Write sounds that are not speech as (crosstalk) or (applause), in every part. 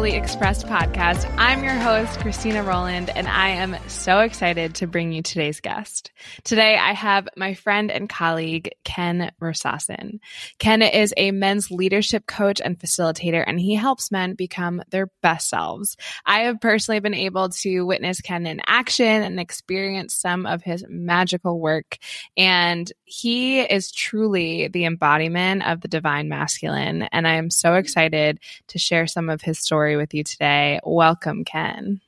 Fully Expressed podcast. I'm your host, Christina Rowland, and I am so excited to bring you today's guest. Today, I have my friend and colleague, Ken Rosaasen. Ken is a men's leadership coach and facilitator, and he helps men become their best selves. I have personally been able to witness Ken in action and experience some of his magical work, and he is truly the embodiment of the divine masculine. And I am so excited to share some of his story with you today. Welcome, Ken.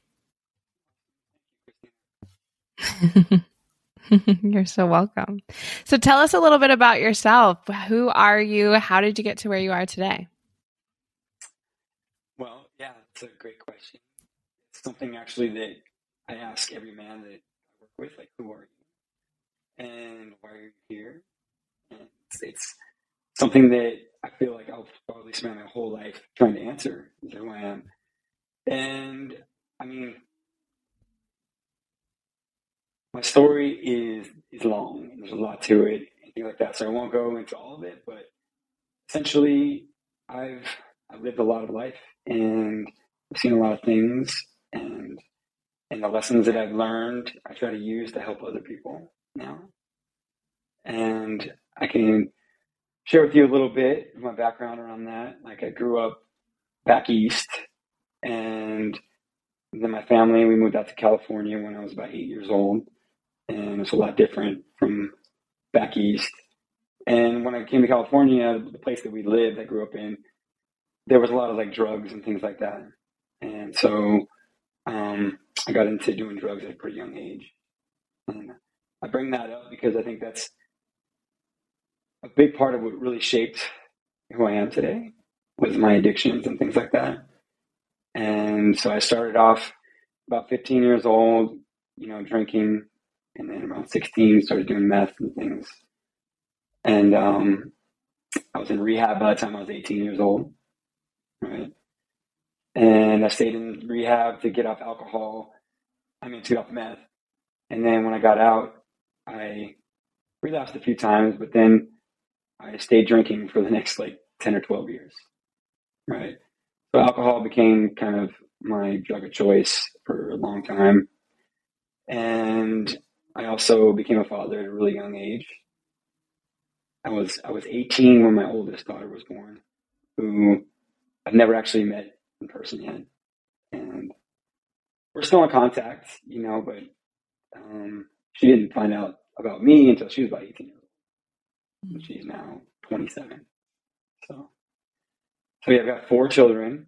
(laughs) You're so welcome. So tell us a little bit about yourself. Who are you? How did you get to where you are today? Well, yeah, it's a great question. It's something actually that I ask every man that I work with, like, who are you? And why are you here? And it's, it's something that I feel like I'll probably spend my whole life trying to answer who I am. And I mean, my story is is long. There's a lot to it, and like that. So I won't go into all of it, but essentially, I've I've lived a lot of life, and I've seen a lot of things, and and the lessons that I've learned, I try to use to help other people now. And I can share with you a little bit of my background around that. Like I grew up back east, and then my family we moved out to California when I was about eight years old, and it's a lot different from back east. And when I came to California, the place that we lived, I grew up in, there was a lot of like drugs and things like that, and so um, I got into doing drugs at a pretty young age. And I bring that up because I think that's a big part of what really shaped who I am today was my addictions and things like that. And so I started off about 15 years old, you know, drinking, and then around 16 started doing meth and things. And um, I was in rehab by the time I was 18 years old, right? And I stayed in rehab to get off alcohol. I mean, to get off meth. And then when I got out, I relapsed a few times, but then I stayed drinking for the next like 10 or 12 years. Right. So alcohol became kind of my drug of choice for a long time. And I also became a father at a really young age. I was I was 18 when my oldest daughter was born, who I've never actually met in person yet. And we're still in contact, you know, but um, she didn't find out about me until she was about 18 years She's now 27. So, so yeah, I've got four children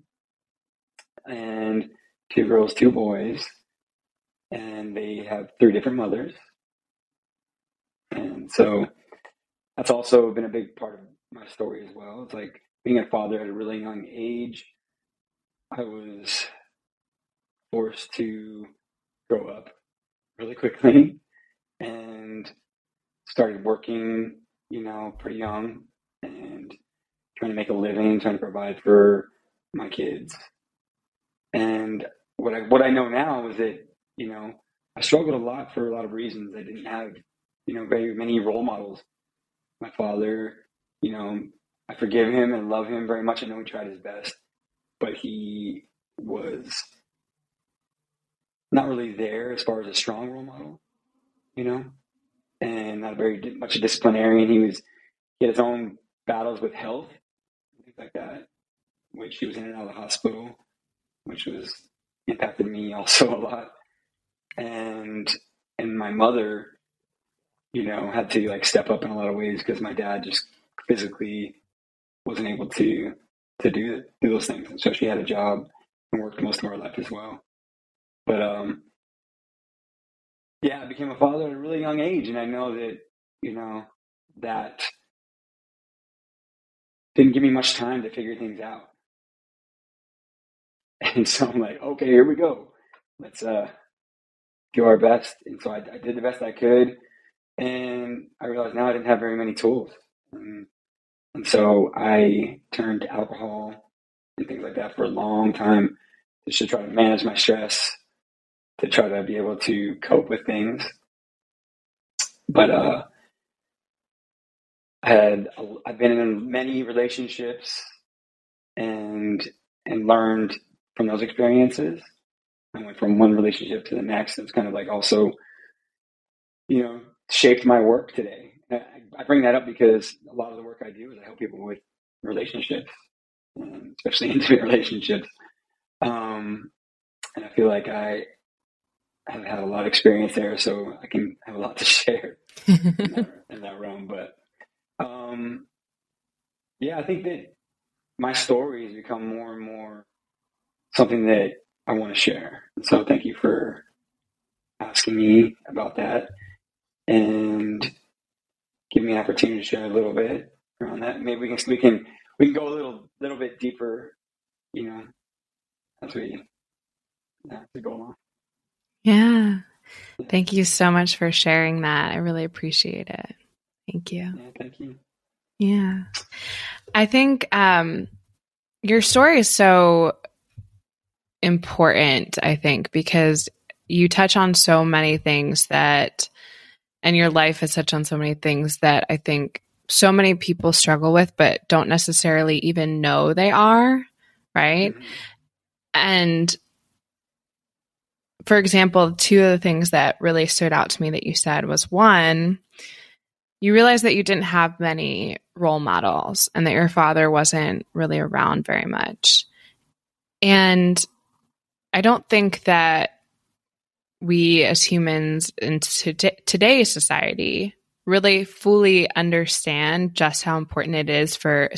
and two girls, two boys, and they have three different mothers. And so that's also been a big part of my story as well. It's like being a father at a really young age, I was forced to grow up really quickly (laughs) and started working you know, pretty young and trying to make a living, trying to provide for my kids. And what I what I know now is that, you know, I struggled a lot for a lot of reasons. I didn't have, you know, very many role models. My father, you know, I forgive him and love him very much. I know he tried his best, but he was not really there as far as a strong role model, you know? And not very much a disciplinarian. He was he had his own battles with health, things like that, which he was in and out of the hospital, which was impacted me (laughs) also a lot. And and my mother, you know, had to like step up in a lot of ways because my dad just physically wasn't able to to do do those things. And so she had a job and worked most of our life as well. But um yeah, I became a father at a really young age, and I know that you know that didn't give me much time to figure things out. (laughs) And so I'm like, okay, here we go. Let's uh, do our best. And so I, I did the best I could, and I realized now I didn't have very many tools, and, and so I turned to alcohol and things like that for a long time just to try to manage my stress to try to be able to cope with things. But uh, I had I've been in many relationships, and and learned from those experiences. I went from one relationship to the next. It's kind of like also, you know, shaped my work today. I bring that up because a lot of the work I do is I help people with relationships, especially (laughs) intimate relationships. Um, and I feel like I have had a lot of experience there, so I can have a lot to (laughs) share in, that, (laughs) in, that, realm. But um, yeah, I think that my story has become more and more something that I want to share. So thank you for asking me about that and give me an opportunity to share a little bit around that. Maybe we can we can we can go a little little bit deeper, you know, as we as we go along. Yeah. Thank you so much for sharing that. I really appreciate it. Thank you. Yeah, thank you. Yeah. I think um your story is so important, I think, because you touch on so many things that, and your life has touched on so many things that I think so many people struggle with, but don't necessarily even know they are, right? Mm-hmm. And for example, two of the things that really stood out to me that you said was one, you realized that you didn't have many role models and that your father wasn't really around very much. And I don't think that we as humans in today's society really fully understand just how important it is for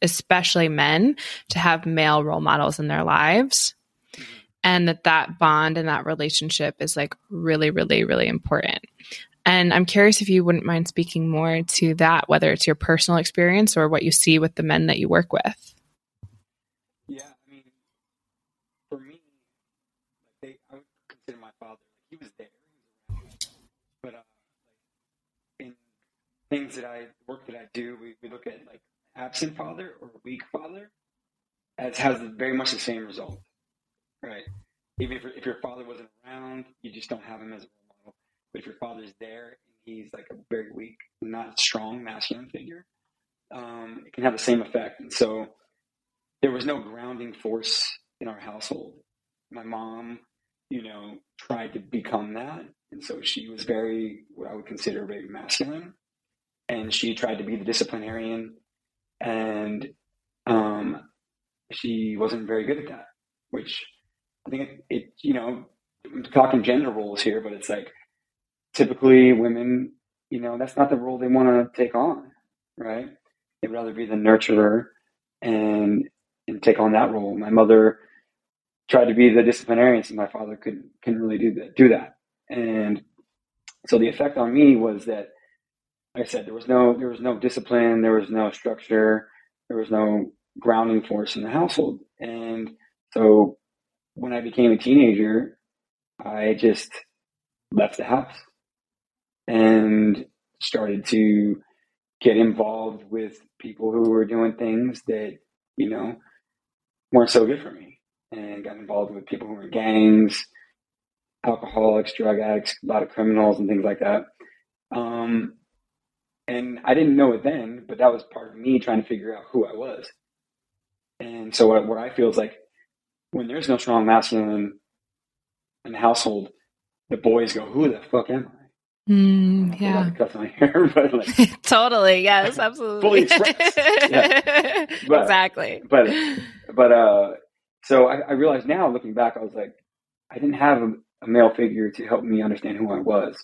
especially men to have male role models in their lives and that that bond and that relationship is like really really really important and i'm curious if you wouldn't mind speaking more to that whether it's your personal experience or what you see with the men that you work with Yeah, I mean for me, they I would consider my father. He was there. But uh in things that I work that I do, we, we look at like absent father or weak father as has very much the same result, right? Even if, if your father wasn't around, you just don't have him as a role model. But if your father's there and he's like a very weak, not strong masculine figure, um, it can have the same effect. And so there was no grounding force in our household. My mom, you know, tried to become that. And so she was very, what I would consider very masculine and she tried to be the disciplinarian, and um, she wasn't very good at that. Which I think it, it you know, talking gender roles here, but it's like typically women, you know, that's not the role they want to take on, right? They'd rather be the nurturer and and take on that role. My mother tried to be the disciplinarian, so my father couldn't couldn't really do that do that. And so the effect on me was that like I said, there was no there was no discipline, there was no structure, there was no grounding force in the household. And so when I became a teenager, I just left the house and started to get involved with people who were doing things that, you know, weren't so good for me. And got involved with people who were in gangs, alcoholics, drug addicts, a lot of criminals and things like that. Um, and I didn't know it then, but that was part of me trying to figure out who I was. And so what, what I feel is like when there's no strong masculine in the household, the boys go, "Who the fuck am I?" Mm, yeah, cut my (laughs) hair, but like, (laughs) totally, yes, (laughs) absolutely, fully expressed. Yeah. But, exactly. But but uh, so I, I, realized now, looking back, I was like, I didn't have a, a male figure to help me understand who I was.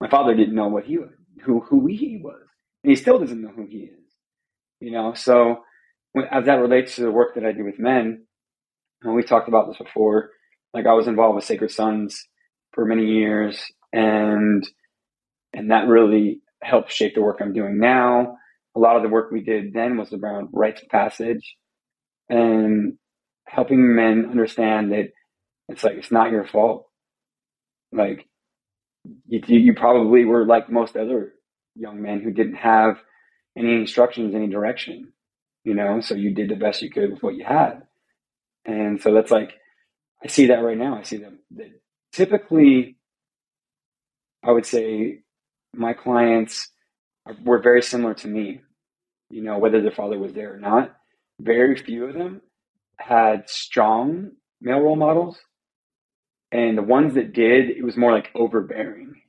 My father didn't know what he who who he was and he still doesn't know who he is. You know, so when, as that relates to the work that I do with men, and we talked about this before. Like I was involved with Sacred Sons for many years, and and that really helped shape the work I'm doing now. A lot of the work we did then was around rites of passage and helping men understand that it's like it's not your fault. Like you, you probably were like most other young men who didn't have any instructions, any direction, you know, so you did the best you could with what you had. And so that's like, I see that right now. I see that, that typically, I would say my clients were very similar to me, you know, whether their father was there or not. Very few of them had strong male role models, and the ones that did, it was more like overbearing.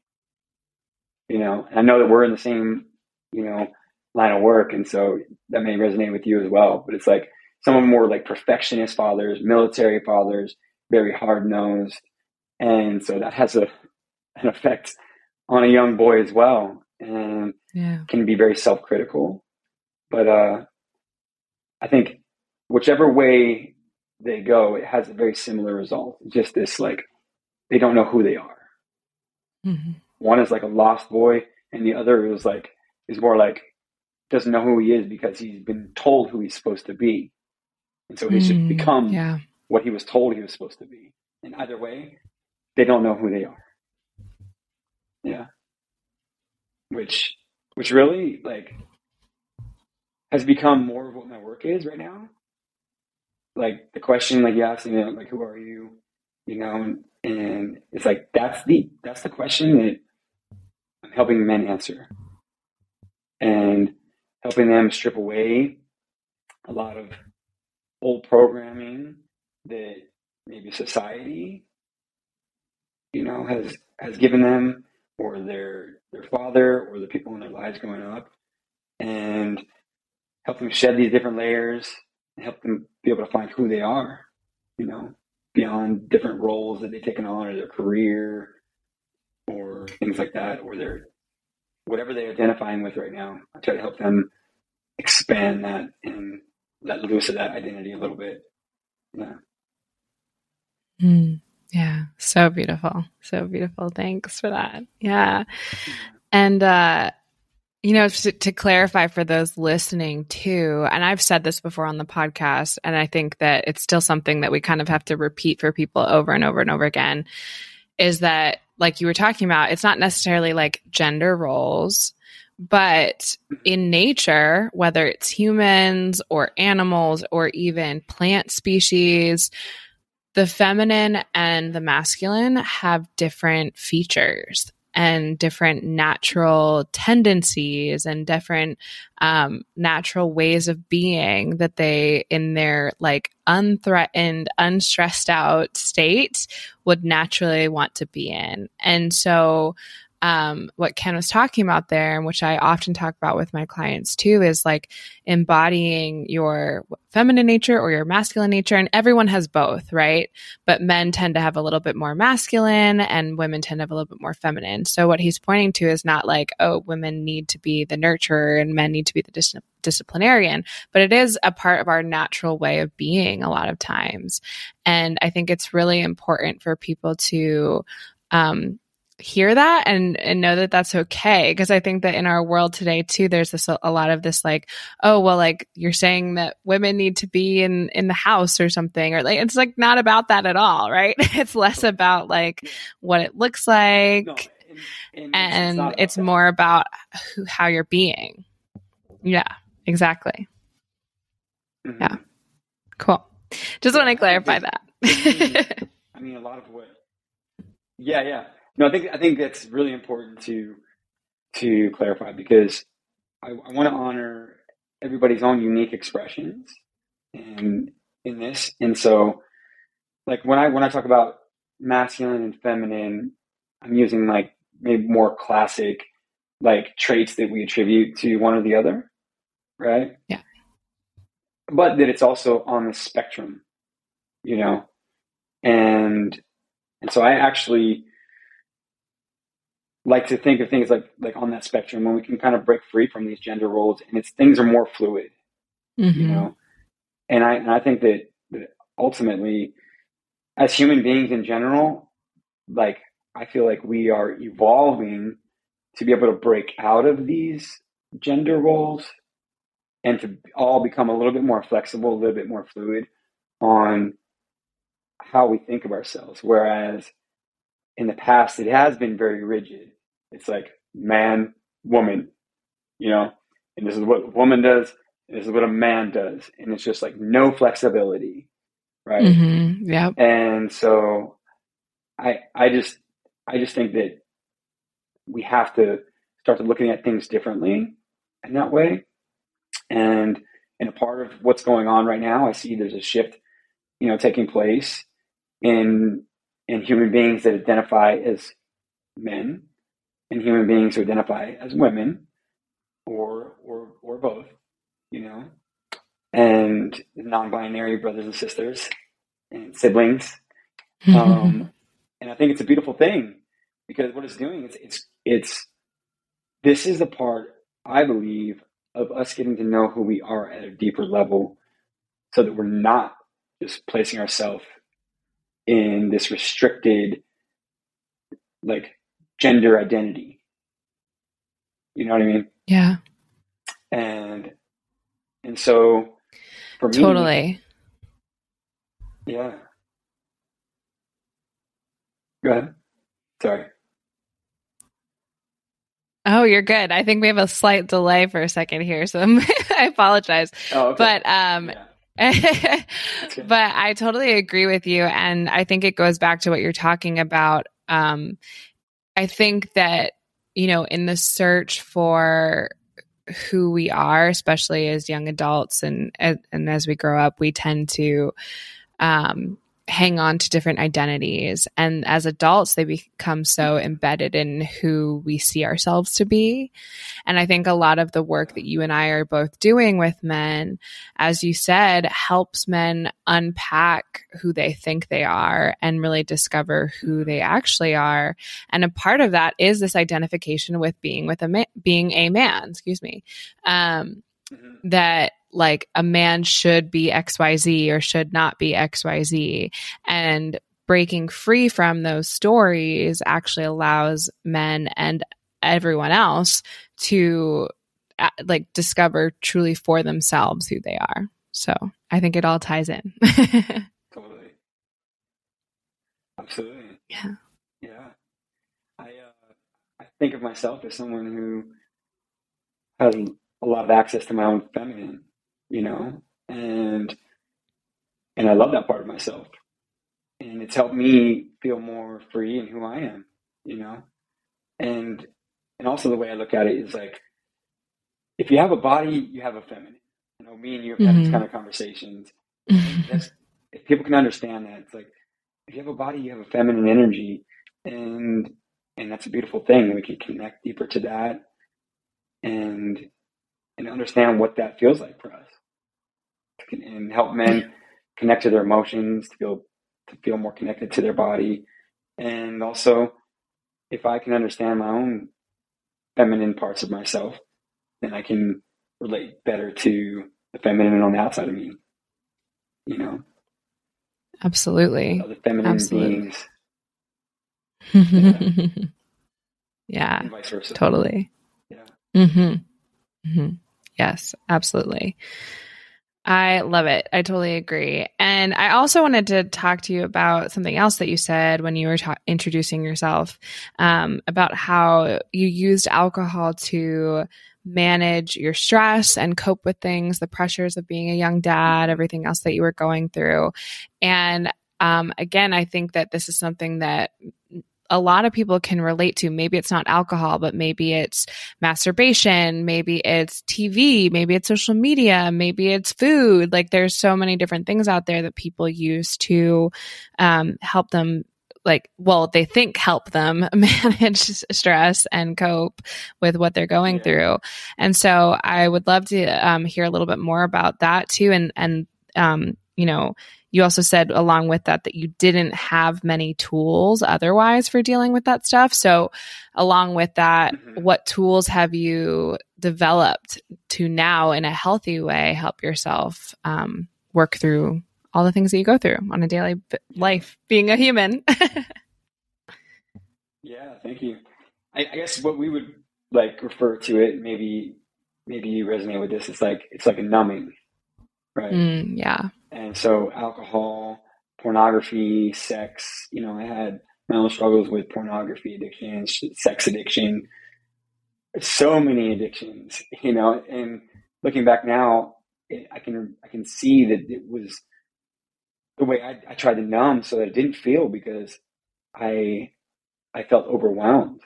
You know, I know that we're in the same, you know, line of work, and so that may resonate with you as well. But it's like some of them were like perfectionist fathers, military fathers, very hard nosed, and so that has a an effect on a young boy as well, and yeah. can be very self critical. But uh, I think whichever way they go, it has a very similar result. Just this like they don't know who they are. Mm-hmm. One is like a lost boy, and the other is like is more like doesn't know who he is because he's been told who he's supposed to be, and so he mm, should become yeah. what he was told he was supposed to be. And either way, they don't know who they are. Yeah, which which really like has become more of what my work is right now. Like the question, like you asked me, like who are you? You know, and, and it's like that's the that's the question that I'm helping men answer, and helping them strip away a lot of old programming that maybe society, you know, has has given them, or their their father, or the people in their lives growing up, and help them shed these different layers and help them be able to find who they are, you know, beyond different roles that they've taken on or their career or things like that, or their whatever they're identifying with right now. I try to help them expand that and let loose of that identity a little bit. Yeah. Mm, yeah. So beautiful. So beautiful. Thanks for that. Yeah. And uh you know, to, to, clarify for those listening too, and I've said this before on the podcast, and I think that it's still something that we kind of have to repeat for people over and over and over again is that, like you were talking about, it's not necessarily like gender roles, but in nature, whether it's humans or animals or even plant species, the feminine and the masculine have different features and different natural tendencies and different um, natural ways of being that they, in their like unthreatened, unstressed out state, would naturally want to be in. And so, um, what Ken was talking about there, and which I often talk about with my clients too, is like embodying your feminine nature or your masculine nature. And everyone has both, right? But men tend to have a little bit more masculine and women tend to have a little bit more feminine. So what he's pointing to is not like, oh, women need to be the nurturer and men need to be the dis- disciplinarian, but it is a part of our natural way of being a lot of times. And I think it's really important for people to, um, hear that and and know that that's okay. Because i think that in our world today too there's this a lot of this like oh well like you're saying that women need to be in in the house or something or like it's like not about that at all right? (laughs) It's less about like what it looks like no, and, and, and it's, it's more about who, how you're being. Yeah exactly. Mm-hmm. yeah. Cool. Just want to clarify that. (laughs) I mean a lot of what yeah yeah no, I think I think that's really important to to clarify because I, I want to honor everybody's own unique expressions in in this. And so, like when I when I talk about masculine and feminine, I'm using like maybe more classic like traits that we attribute to one or the other, right? Yeah. But that it's also on the spectrum, you know, and and so I actually like to think of things like like on that spectrum when we can kind of break free from these gender roles and it's things are more fluid mm-hmm. you know? And i and i think that, that ultimately as human beings in general like i feel like we are evolving to be able to break out of these gender roles and to all become a little bit more flexible a little bit more fluid on how we think of ourselves. Whereas in the past it has been very rigid it's like man, woman, you know, and this is what a woman does, this is what a man does, and it's just like no flexibility, right? Mm-hmm. Yeah. And so, I I just I just think that we have to start to looking at things differently in that way, and and a part of what's going on right now, I see there's a shift you know, taking place in in human beings that identify as men and human beings who identify as women or or or both, you know, and non-binary brothers and sisters and siblings. (laughs) Um, and I think it's a beautiful thing because what it's doing is it's it's this is the part I believe of us getting to know who we are at a deeper level so that we're not just placing ourselves in this restricted like gender identity. You know what I mean? Yeah. And and so for me Totally. Yeah. Go ahead. Sorry. Oh, you're good. I think we have a slight delay for a second here, so (laughs) I apologize. Oh, okay. But um yeah. (laughs) but I totally agree with you and I think it goes back to what you're talking about. Um I think that you know, in the search for who we are, especially as young adults and and as we grow up, we tend to um hang on to different identities. And as adults, they become so embedded in who we see ourselves to be. And I think a lot of the work that you and I are both doing with men, as you said, helps men unpack who they think they are and really discover who they actually are. And a part of that is this identification with being with a man, being a man, excuse me. Um, Mhm. that like a man should be XYZ or should not be XYZ. And breaking free from those stories actually allows men and everyone else to uh, like discover truly for themselves who they are. So I think it all ties in. (laughs) Totally. Absolutely. Yeah. Yeah. I uh, I think of myself as someone who has a lot of access to my own feminine, you know, and and I love that part of myself. And it's helped me feel more free in who I am, you know. And and also the way I look at it is like if you have a body, you have a feminine. You know, me and you have had these Mhm. kind of conversations. (laughs) That's if people can understand that, it's like if you have a body, you have a feminine energy, and and that's a beautiful thing. We can connect deeper to that, and and understand what that feels like for us, and help men connect to their emotions, to feel to feel more connected to their body, and also if I can understand my own feminine parts of myself, then I can relate better to the feminine on the outside of me. You know, Absolutely. other feminine Absolutely. beings, (laughs) yeah, and vice versa. totally. Yeah. hmm hmm Yes, absolutely. I love it. I totally agree. And I also wanted to talk to you about something else that you said when you were ta- introducing yourself um, about how you used alcohol to manage your stress and cope with things, the pressures of being a young dad, everything else that you were going through. And um, again, I think that this is something that a lot of people can relate to. Maybe it's not alcohol, but maybe it's masturbation, maybe it's TV, maybe it's social media, maybe it's food. Like there's so many different things out there that people use to um, help them. Like, well, they think help them (laughs) manage stress and cope with what they're going Yeah. through. And so I would love to um, hear a little bit more about that too. And, and, um, you know, you also said along with that that you didn't have many tools otherwise for dealing with that stuff. So, along with that, Mhm. what tools have you developed to now, in a healthy way, help yourself um, work through all the things that you go through on a daily b- life, being a human? (laughs) Yeah, thank you. I, I guess what we would like refer to it, maybe maybe you resonate with this. It's like it's like a numbing, right? Mm, yeah. And so alcohol, pornography, sex. You know, I had my own struggles with pornography addiction, sex addiction. So many addictions, (laughs) you know. And looking back now, it, I can I can see that it was the way I, I tried to numb so that it didn't feel because I I felt overwhelmed,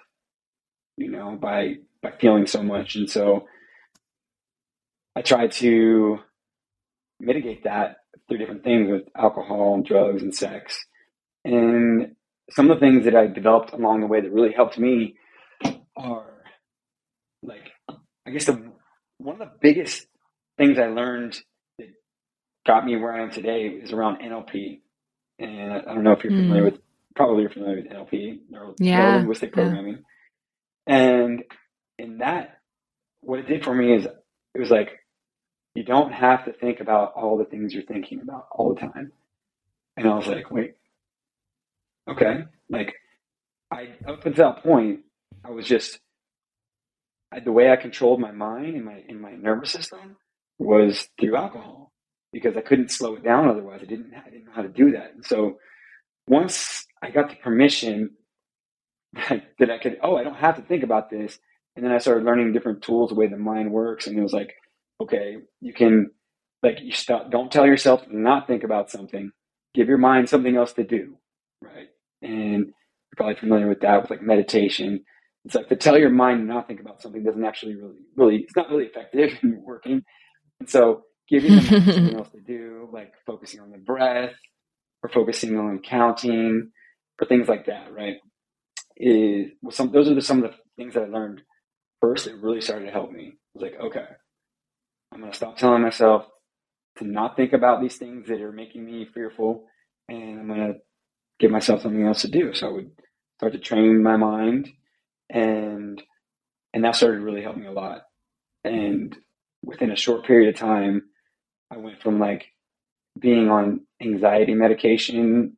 you know, by by feeling so much, and so I tried to mitigate that through different things with alcohol and drugs and sex. And some of the things that I developed along the way that really helped me are like, I guess the one of the biggest things I learned that got me where I am today is around NLP. And I, I don't know if you're familiar mm. with, probably you're familiar with NLP, neuro, yeah. linguistic programming. Yeah. And in that, what it did for me is it was like, you don't have to think about all the things you're thinking about all the time. And I was like, wait, okay. Like, I, up until that point, I was just, I, the way I controlled my mind and my, in my nervous system was through alcohol because I couldn't slow it down otherwise. I didn't, I didn't know how to do that. And so once I got the permission (laughs) that I could, oh, I don't have to think about this. And then I started learning different tools, the way the mind works. And it was like, okay, you can like you stop don't tell yourself not think about something. Give your mind something else to do. Right. And you're probably familiar with that with like meditation. It's like to tell your mind to not think about something doesn't actually really really it's not really effective (laughs) in working. And so giving them something (laughs) else to do, like focusing on the breath or focusing on counting or things like that, right? Is well, some those are the, some of the things that I learned first that really started to help me. I was like, okay, I'm going to stop telling myself to not think about these things that are making me fearful, and I'm going to give myself something else to do. So I would start to train my mind, and and that started really help me a lot. And within a short period of time, I went from like being on anxiety medication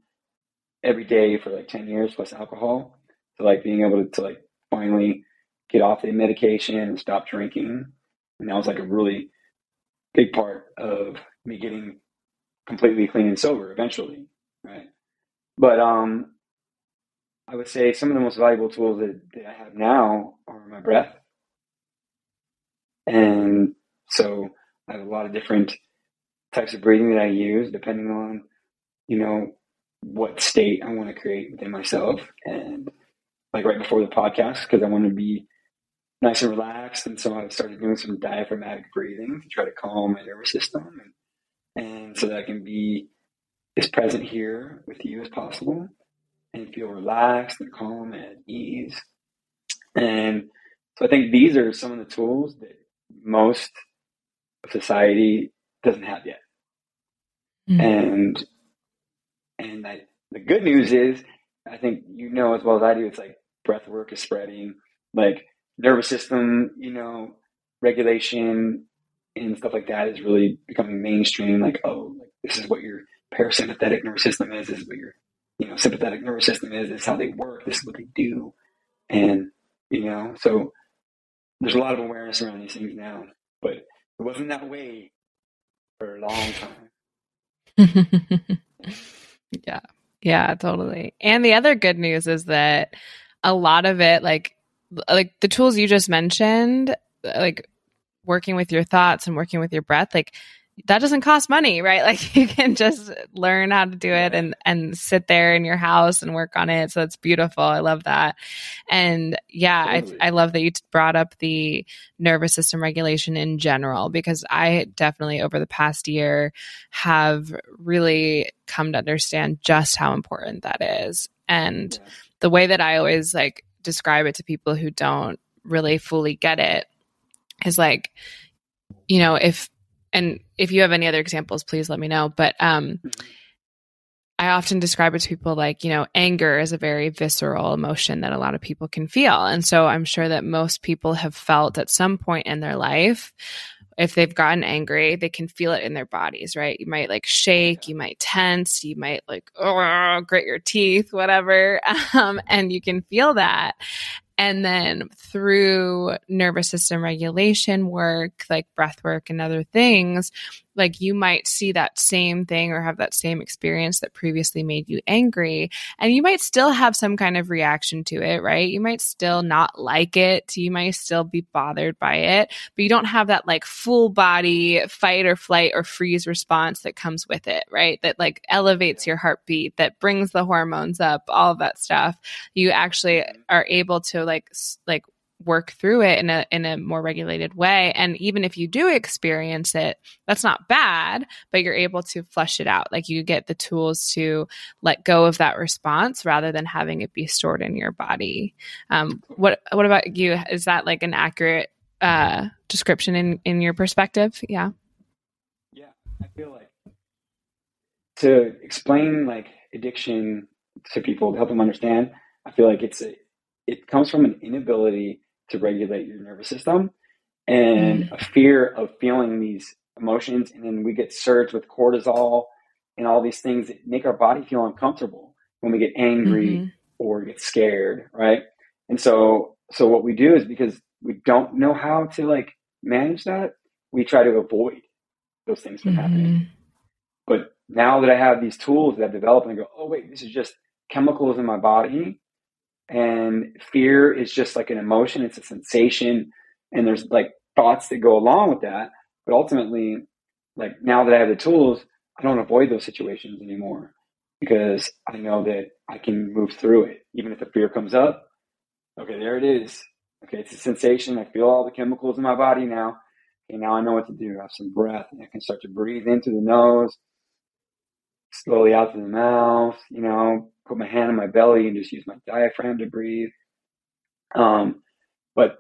every day for like 10 years plus alcohol to like being able to, to like finally get off the medication and stop drinking. And that was like a really big part of me getting completely clean and sober eventually, right? But um, I would say some of the most valuable tools that, that I have now are my breath. And so I have a lot of different types of breathing that I use depending on, you know, what state I want to create within myself. And like right before the podcast, because I want to be nice and relaxed. And so I started doing some diaphragmatic breathing to try to calm my nervous system and, and so that I can be as present here with you as possible and feel relaxed and calm and at ease. And so I think these are some of the tools that most of society doesn't have yet. Mm-hmm. And and I, the good news is, I think you know as well as I do, it's like breath work is spreading. Like nervous system, you know, regulation and stuff like that is really becoming mainstream. Like, oh, like, this is what your parasympathetic nervous system is. This is what your, you know, sympathetic nervous system is. This is how they work. This is what they do. And, you know, so there's a lot of awareness around these things now, but it wasn't that way for a long time. (laughs) yeah. Yeah, totally. And the other good news is that a lot of it, like like the tools you just mentioned, like working with your thoughts and working with your breath, like that doesn't cost money, right? (laughs) Like you can just learn how to do it and and sit there in your house and work on it. So it's beautiful. I love that. And yeah, totally. I I love that you brought up the nervous system regulation in general because I definitely over the past year have really come to understand just how important that is. And yeah. the way that I always like describe it to people who don't really fully get it is like you know if and if you have any other examples please let me know but um I often describe it to people like, you know, anger is a very visceral emotion that a lot of people can feel. And so I'm sure that most people have felt at some point in their life if they've gotten angry, they can feel it in their bodies, right? You might like shake, you might tense, you might like oh, grit your teeth, whatever. (laughs) Um, and you can feel that. And then through nervous system regulation work, like breath work and other things, like you might see that same thing or have that same experience that previously made you angry. And you might still have some kind of reaction to it, right? You might still not like it. You might still be bothered by it, but you don't have that like full body fight or flight or freeze response that comes with it, right? That like elevates your heartbeat, that brings the hormones up, all of that stuff. You actually are able to like, like work through it in a in a more regulated way. And even if you do experience it that's not bad but you're able to flush it out. Like you get the tools to let go of that response rather than having it be stored in your body. Um, what what about you? Is that like an accurate uh, description in in your perspective? Yeah. Yeah i feel like to explain like addiction to people to help them understand i feel like it's a it comes from an inability to regulate your nervous system and mm. a fear of feeling these emotions. And then we get surged with cortisol and all these things that make our body feel uncomfortable when we get angry mm-hmm. or get scared, right? And so, so what we do is because we don't know how to like manage that, we try to avoid those things from mm-hmm. happening. But now that I have these tools that I've developed, and I go, oh wait, this is just chemicals in my body and fear is just like an emotion, it's a sensation, and there's like thoughts that go along with that. But ultimately, like now that I have the tools, I don't avoid those situations anymore because I know that I can move through it. Even if the fear comes up, okay, there it is. Okay, it's a sensation. I feel all the chemicals in my body now. Okay, now I know what to do. I have some breath. I can start to breathe into the nose, slowly out through the mouth, you know, put my hand on my belly and just use my diaphragm to breathe. Um, but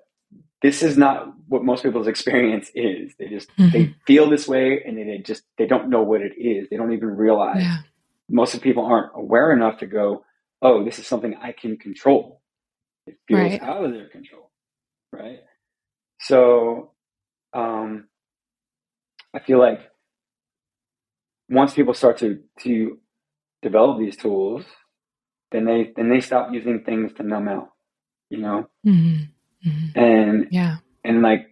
this is not what most people's experience is. They just mm-hmm. they feel this way and they just they don't know what it is. They don't even realize. Yeah. Most of people aren't aware enough to go, oh, this is something I can control. It feels right. out of their control, right? So, um, I feel like once people start to to develop these tools then they then they stop using things to numb out you know mm-hmm. Mm-hmm. and yeah and like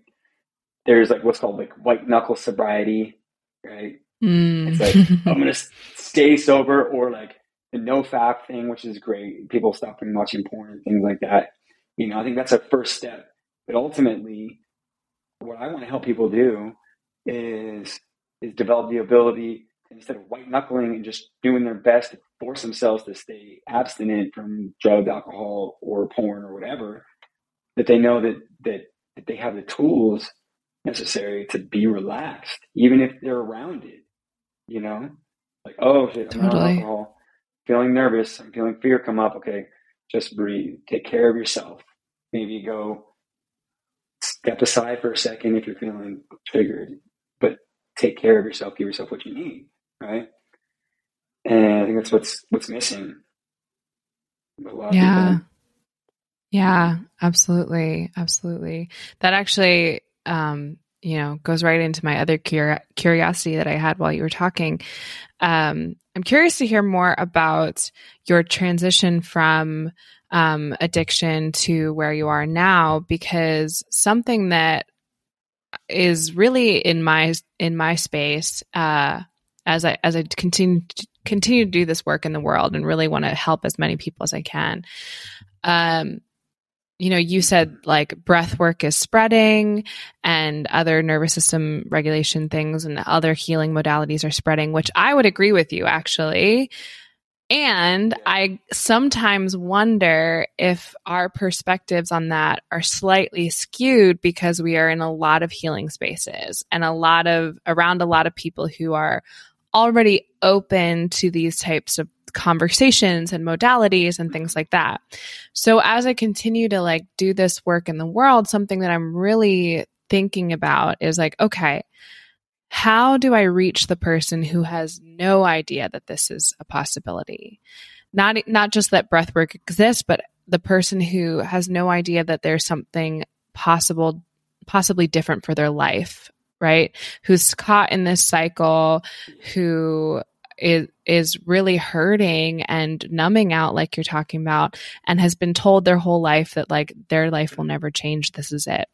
there's like what's called like white knuckle sobriety right mm. it's like i'm gonna stay sober or like the no fap thing which is great people stopping watching porn and things like that you know i think that's a first step but ultimately what i want to help people do is is develop the ability instead of white knuckling and just doing their best to force themselves to stay abstinent from drugs, alcohol, or porn or whatever, that they know that that, that they have the tools necessary to be relaxed, even if they're around it. You know, like oh shit, I'm totally. alcohol, feeling nervous, I'm feeling fear come up. Okay, just breathe, take care of yourself. Maybe go step aside for a second if you're feeling triggered, but take care of yourself. Give yourself what you need right? And I think that's what's what's missing. yeah. Yeah, absolutely. Absolutely. That actually um, you know, goes right into my other cur- curiosity that I had while you were talking. Um, I'm curious to hear more about your transition from um, addiction to where you are now, because something that is really in my in my space uh, as I as I continue to, continue to do this work in the world and really want to help as many people as I can. Um, you know, you said like breath work is spreading and other nervous system regulation things and other healing modalities are spreading, which I would agree with you actually. And I sometimes wonder if our perspectives on that are slightly skewed because we are in a lot of healing spaces and a lot of around a lot of people who are already open to these types of conversations and modalities and things like that. So as I continue to like do this work in the world, something that I'm really thinking about is like, okay, how do I reach the person who has no idea that this is a possibility? Not not just that breathwork exists, but the person who has no idea that there's something possible possibly different for their life right? Who's caught in this cycle, who is is really hurting and numbing out like you're talking about and has been told their whole life that like their life will never change. This is it.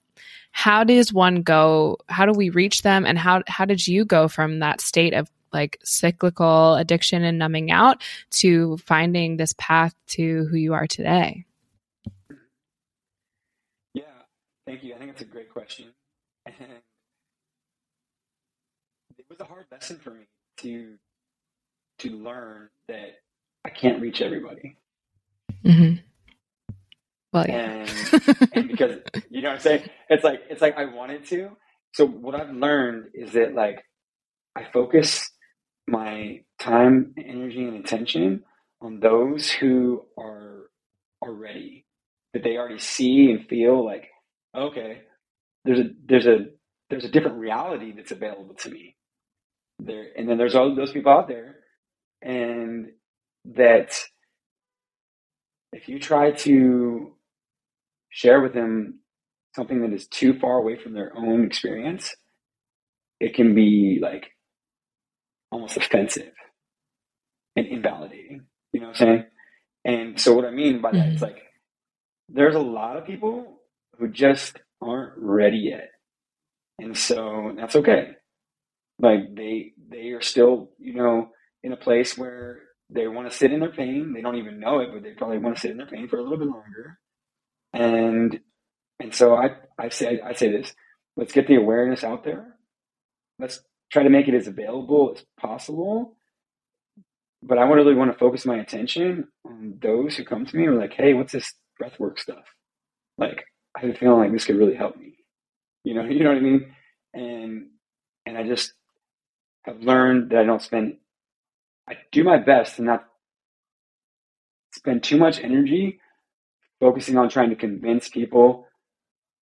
How does one go how do we reach them and how how did you go from that state of like cyclical addiction and numbing out to finding this path to who you are today? Yeah. Thank you. I think it's a great question was a hard lesson for me to to learn that I can't reach everybody. Mm-hmm. Well, yeah. and, (laughs) and because you know what I'm saying, it's like it's like I wanted to. So what I've learned is that like I focus my time, energy, and attention on those who are are ready, that they already see and feel like, okay, there's a there's a there's a different reality that's available to me. There and then there's all those people out there, and that if you try to share with them something that is too far away from their own experience, it can be like almost offensive and invalidating. You know what I'm saying? And so what I mean by that mm-hmm. is like there's a lot of people who just aren't ready yet. And so that's okay. Like they they are still, you know, in a place where they want to sit in their pain. They don't even know it, but they probably want to sit in their pain for a little bit longer. And and so I I say I say this: let's get the awareness out there. Let's try to make it as available as possible. But I really want to focus my attention on those who come to me and are like, "Hey, what's this breathwork stuff?" Like, I have a feeling like this could really help me. You know, (laughs) you know what I mean? And and I just have learned that I don't spend. I do my best to not spend too much energy focusing on trying to convince people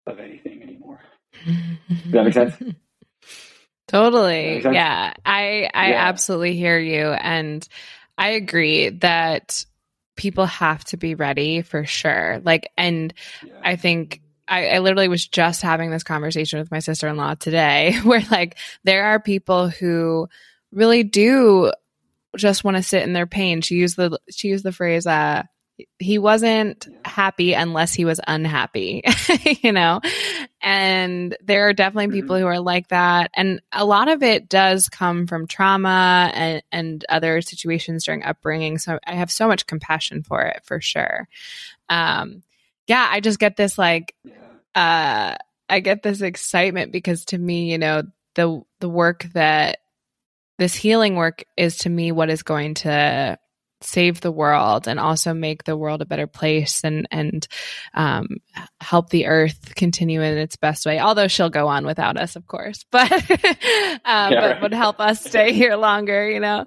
of anything anymore. Does that make sense? (laughs) Totally. Yeah. I I yeah. absolutely hear you and I agree that people have to be ready for sure. Like and yeah. I think I, I, literally was just having this conversation with my sister in law today (laughs) where like there are people who really do just want to sit in their pain. She used the she used the phrase uh he wasn't happy unless he was unhappy, (laughs) you know? And there are definitely mm-hmm. people who are like that. And a lot of it does come from trauma and, and other situations during upbringing. So I have so much compassion for it for sure. Um, yeah, I just get this like, uh, I get this excitement because to me, you know, the, the work that this healing work is to me what is going to save the world and also make the world a better place and and um, help the earth continue in its best way. Although she'll go on without us, of course, (laughs) but um, yeah, but right. would help us stay here longer, you know.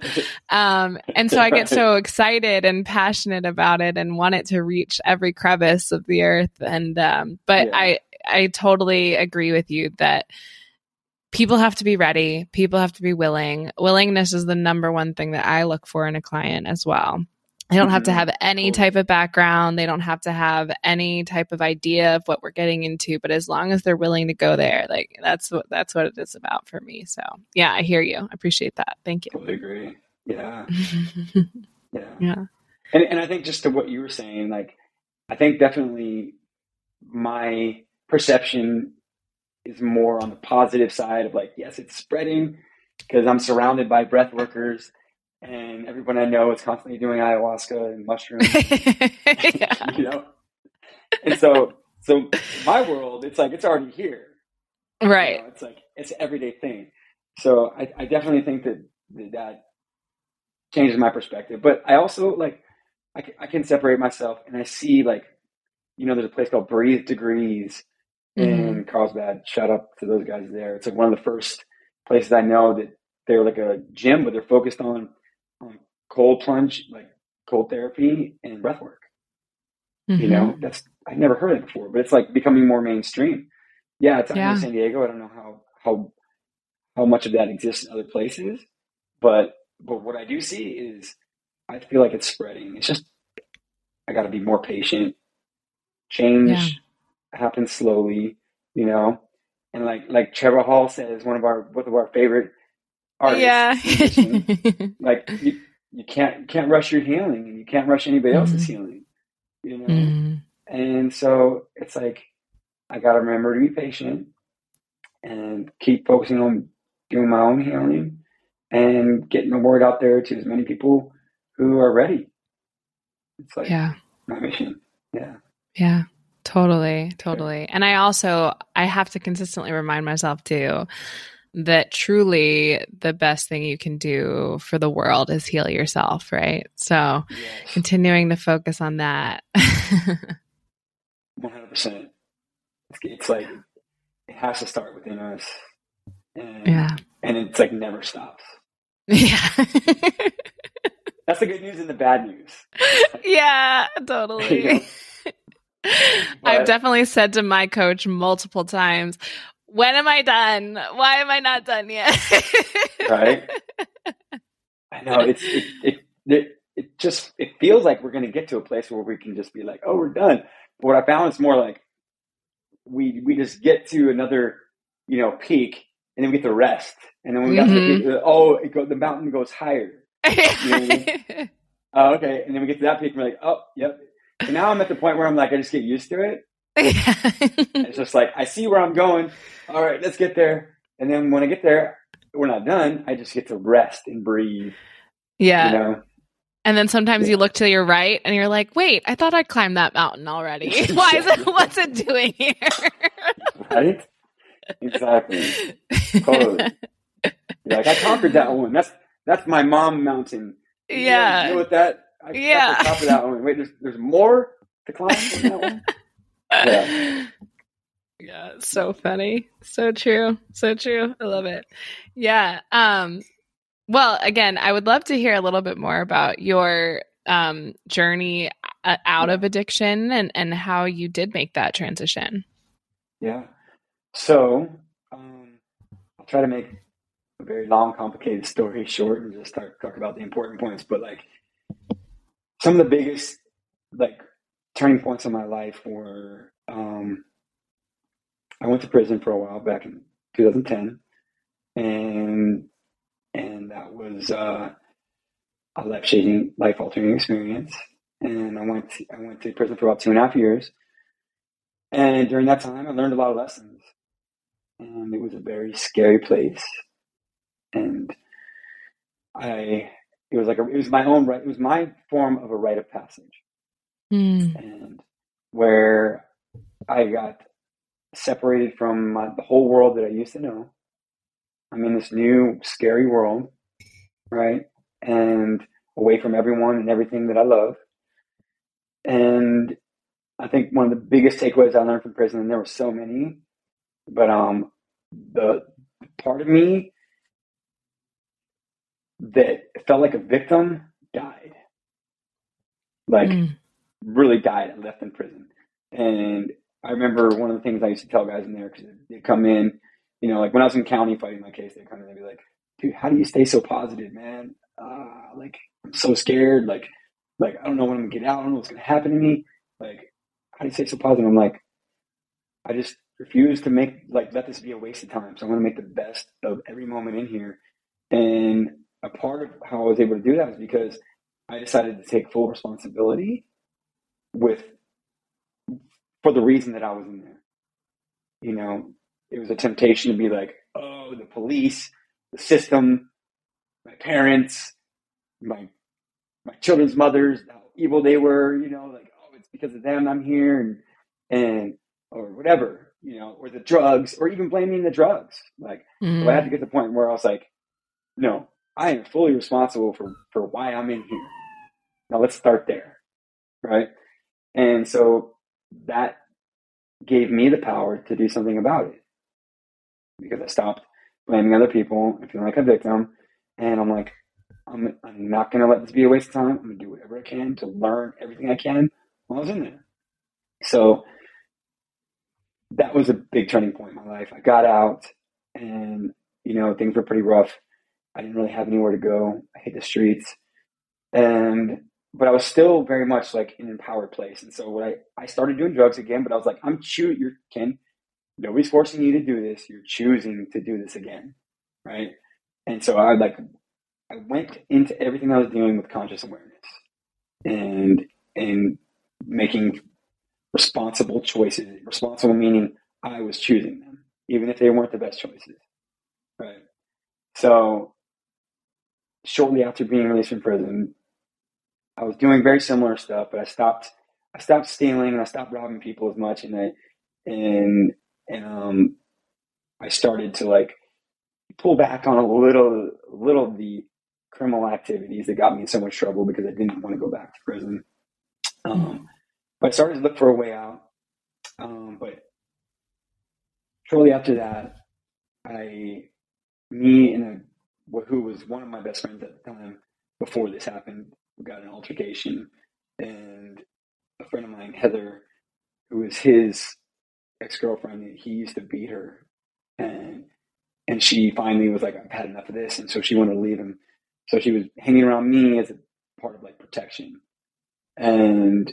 Um, and so I get so excited and passionate about it and want it to reach every crevice of the earth. And um, but yeah. I I totally agree with you that people have to be ready. People have to be willing. Willingness is the number one thing that I look for in a client as well. They don't have to mm-hmm. have any type of background. They don't have to have any type of idea of what we're getting into, but as long as they're willing to go there, like that's what that's what it is about for me. So yeah, I hear you. I appreciate that. Thank you. Totally agree. Yeah. (laughs) yeah. Yeah. And and I think just to what you were saying, like I think definitely my perception is more on the positive side of like, yes, it's spreading because I'm surrounded by breath workers and everyone I know is constantly doing ayahuasca and mushrooms, (laughs) (laughs) you know? And so, so my world, it's like, it's already here. Right. You know, it's like, it's an everyday thing. So I, I definitely think that that changes my perspective, but I also like, I can, I can separate myself and I see like, you know, there's a place called Breathe Degrees mm-hmm. in Carlsbad. Shout out to those guys there. It's like one of the first places I know that they're like a gym, but they're focused on, on cold plunge, like cold therapy and breath work. Mm-hmm. You know, that's I've never heard it before, but it's like becoming more mainstream. Yeah, it's yeah. in San Diego. I don't know how how how much of that exists in other places, but but what I do see is I feel like it's spreading. It's just I got to be more patient. Change happens slowly, you know. And like like Trevor Hall says, one of our one of our favorite artists. Yeah. like you, you can't you can't rush your healing and you can't rush anybody mm-hmm. else's healing. You know? Mm-hmm. And so it's like I gotta remember to be patient and keep focusing on doing my own healing and getting the word out there to as many people who are ready. It's like yeah. my mission. Yeah. Yeah. Totally, totally. And I also I have to consistently remind myself too that truly the best thing you can do for the world is heal yourself, right? So, yes. continuing to focus on that. (laughs) one hundred percent. It's like it has to start within us, and Yeah. and it's like never stops. Yeah. That's the good news and the bad news. (laughs) yeah, totally. (laughs) (laughs) I've definitely said to my coach multiple times, when am I done? Why am I not done yet? Right? (laughs) I know it's it it, it it just it feels like we're going to get to a place where we can just be like, oh, we're done. But what I found is more like we we just get to another you know peak and then we get to rest, and then we got to the peak, uh, oh, it go, the mountain goes higher. (laughs) Oh, okay, and then we get to that peak, and we're like, oh, yep. So now I'm at the point where I'm like, I just get used to it. (laughs) It's just like I see where I'm going. All right, let's get there. And then when I get there, we're not done. I just get to rest and breathe. yeah. You know, And then sometimes you look to your right and you're like, wait, I thought I climbed that mountain already. (laughs) (laughs) Why is it, what's it doing here? right? Exactly. Totally. You're like I conquered that one. That's that's my mom mountain. You know, Yeah. deal with that. I Yeah. top of that one. Wait, there's there's more to climb that one. Yeah. (laughs) Yeah, so funny. So true. So true. I love it. Yeah. Um well, again, I would love to hear a little bit more about your um journey uh, out of addiction and and how you did make that transition. Yeah. So um, I'll try to make a very long, complicated story (laughs) short and just start talk about the important points. But like some of the biggest like turning points in my life were um, I went to prison for a while back in 2010, and and that was uh, a life changing, life altering experience. And I went to, I went to prison for about two and a half years. And during that time, I learned a lot of lessons. And it was a very scary place. And I, it was like a, it was my own right. It was my form of a rite of passage. And where I got separated from my, the whole world that I used to know. I'm in this new scary world, right? And away from everyone and everything that I love. And I think one of the biggest takeaways I learned from prison, and there were so many, but um, the part of me that felt like a victim died. Like Mm. really died and left in prison. And I remember one of the things I used to tell guys in there because they come in, you know, like when I was in county fighting my case, they come in and be like, "Dude, how do you stay so positive, man? Uh, like I'm so scared. Like, like I don't know when I'm gonna get out. I don't know what's gonna happen to me. Like, how do you stay so positive?" I'm like, I just refuse to make like let this be a waste of time. So I'm gonna make the best of every moment in here. And a part of how I was able to do that was because I decided to take full responsibility with for the reason that I was in there. You know, it was a temptation to be like, oh, the police, the system, my parents, my my children's mothers, how evil they were, you know, like, oh, it's because of them I'm here and and or whatever, you know, or the drugs, or even blaming the drugs. Like Mm. so I had to get to the point where I was like, no, I am fully responsible for, for why I'm in here. Now let's start there. Right. And so that gave me the power to do something about it because I stopped blaming other people and feeling like a victim. And I'm like, I'm, I'm not going to let this be a waste of time. I'm going to do whatever I can to learn everything I can while I was in there. So that was a big turning point in my life. I got out and, you know, things were pretty rough. I didn't really have anywhere to go. I hate the streets. And, but I was still very much like an empowered place. And so what I, I started doing drugs again, but I was like, I'm choosing you're Ken, nobody's forcing you to do this. You're choosing to do this again. Right. And so I like, I went into everything I was doing with conscious awareness and, and making responsible choices. Responsible meaning I was choosing them, even if they weren't the best choices. Right. So shortly after being released from prison, I was doing very similar stuff, but I stopped I stopped stealing and I stopped robbing people as much and I and and um I started to like pull back on a little little the criminal activities that got me in so much trouble because I didn't want to go back to prison. Um, but I started to look for a way out Um, but shortly after that, I, me and a, who was one of my best friends at the time before this happened, got an altercation, and a friend of mine, Heather, who was his ex girlfriend, he used to beat her, and and she finally was like, I've had enough of this, and so she wanted to leave him. So she was hanging around me as a part of like protection, and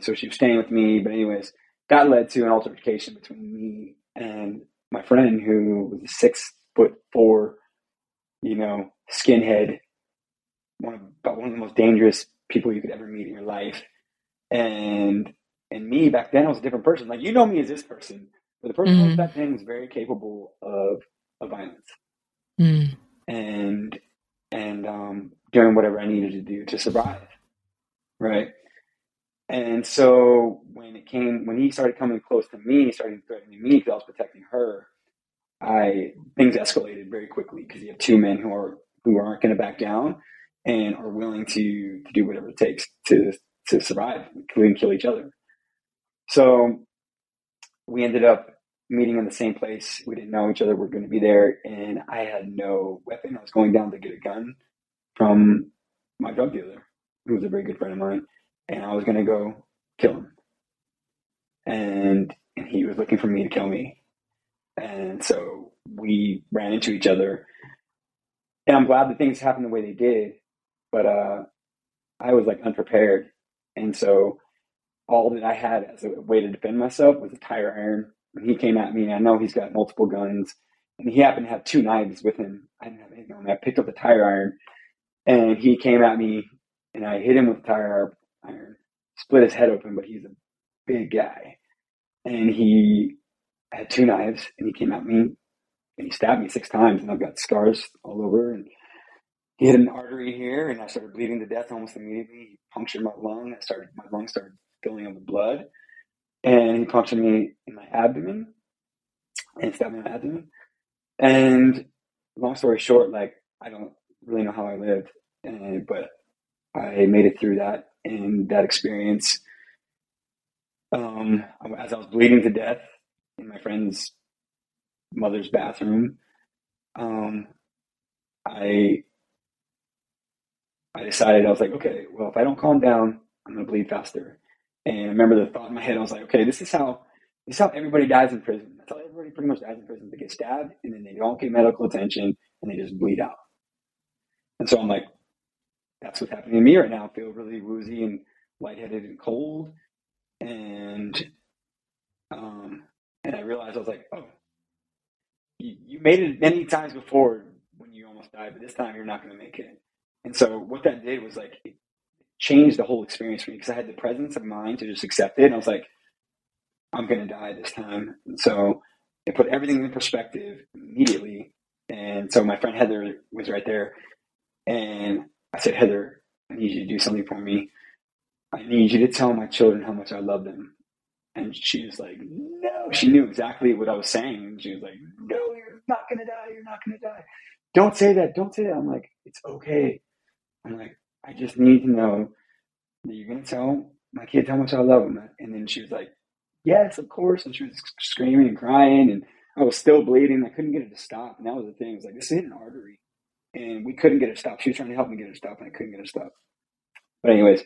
so she was staying with me. But anyways, that led to an altercation between me and my friend, who was a six foot four, you know, skinhead, one of about one of the most dangerous people you could ever meet in your life. And and me back then I was a different person. Like you know me as this person, but the person mm-hmm. back then was very capable of of violence. Mm. And and um, doing whatever I needed to do to survive. Right. And so when it came, when he started coming close to me, starting threatening me because I was protecting her, I things escalated very quickly because you have two men who are who aren't going to back down and are willing to to do whatever it takes to to survive, including kill each other. So we ended up meeting in the same place. We didn't know each other. We are going to be there, and I had no weapon. I was going down to get a gun from my drug dealer, who was a very good friend of mine, and I was going to go kill him. And and he was looking for me to kill me, and so we ran into each other. And I'm glad that things happened the way they did, but uh, I was like unprepared, and so all that I had as a way to defend myself was a tire iron. And he came at me. And I know he's got multiple guns, and he happened to have two knives with him. I didn't have anything on me. I picked up the tire iron, and he came at me, and I hit him with the tire iron, split his head open. But he's a big guy, and he had two knives, and he came at me, and he stabbed me six times, and I've got scars all over, and he hit an artery here, and I started bleeding to death almost immediately. He punctured my lung. I started, my lung started filling up with blood. And he punctured me in my abdomen and stabbed me in my abdomen. And long story short, like, I don't really know how I lived, and, but I made it through that and that experience. Um, as I was bleeding to death in my friend's mother's bathroom, um, I I decided I was like, okay, well, if I don't calm down, I'm gonna bleed faster. And I remember the thought in my head, I was like, okay, this is how this is how everybody dies in prison. That's how everybody pretty much dies in prison. They get stabbed and then they don't get medical attention and they just bleed out. And so I'm like, that's what's happening to me right now. I feel really woozy and lightheaded and cold. And um and I realized I was like, oh, you, made it many times before when you almost died, but this time you're not gonna make it. And so what that did was like it changed the whole experience for me because I had the presence of mind to just accept it. And I was like, I'm going to die this time. And so it put everything in perspective immediately. And so my friend Heather was right there. And I said, Heather, I need you to do something for me. I need you to tell my children how much I love them. And she was like, no. She knew exactly what I was saying. And she was like, no, you're not going to die. You're not going to die. Don't say that. Don't say that. I'm like, it's okay. I'm like, I just need to know that you're going to tell my kids how much I love them. And then she was like, Yes, of course. And she was screaming and crying, and I was still bleeding. I couldn't get it to stop. And that was the thing. It was like, this is an artery. And we couldn't get it to stop. She was trying to help me get it to stop, and I couldn't get it to stop. But, anyways,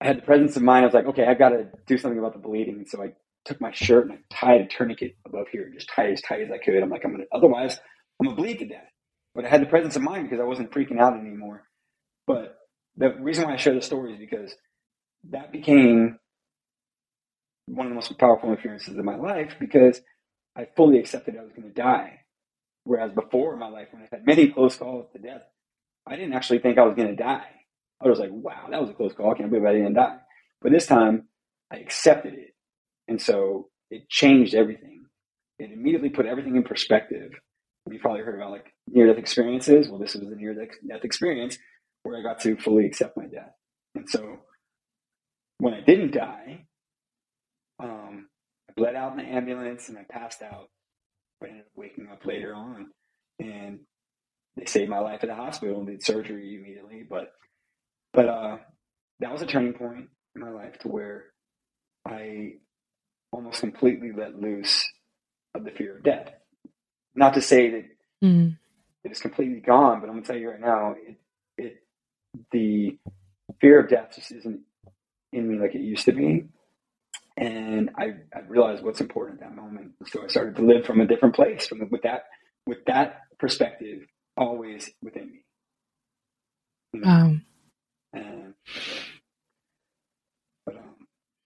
I had the presence of mind. I was like, okay, I've got to do something about the bleeding. And so I took my shirt and I tied a tourniquet above here, and just tied it as tight as I could. I'm like, I'm to, otherwise, I'm to bleed to death. But I had the presence of mind because I wasn't freaking out anymore. But the reason why I share the story is because that became one of the most powerful experiences of my life because I fully accepted I was going to die. Whereas before in my life, when I had many close calls to death, I didn't actually think I was going to die. I was like, wow, that was a close call. I can't believe I didn't die. But this time, I accepted it. And so it changed everything. It immediately put everything in perspective. You probably heard about like near death experiences. Well, this was a near death experience where I got to fully accept my death. And so when I didn't die, um, I bled out in the ambulance and I passed out. But I ended up waking up later on. And they saved my life at the hospital and did surgery immediately. But but uh, that was a turning point in my life to where I almost completely let loose of the fear of death. Not to say that Mm. it is completely gone, but I'm gonna tell you right now, it, it the fear of death just isn't in me like it used to be. And I, I realized what's important at that moment. So I started to live from a different place, from with that with that perspective always within me. You know? Wow. And, but um,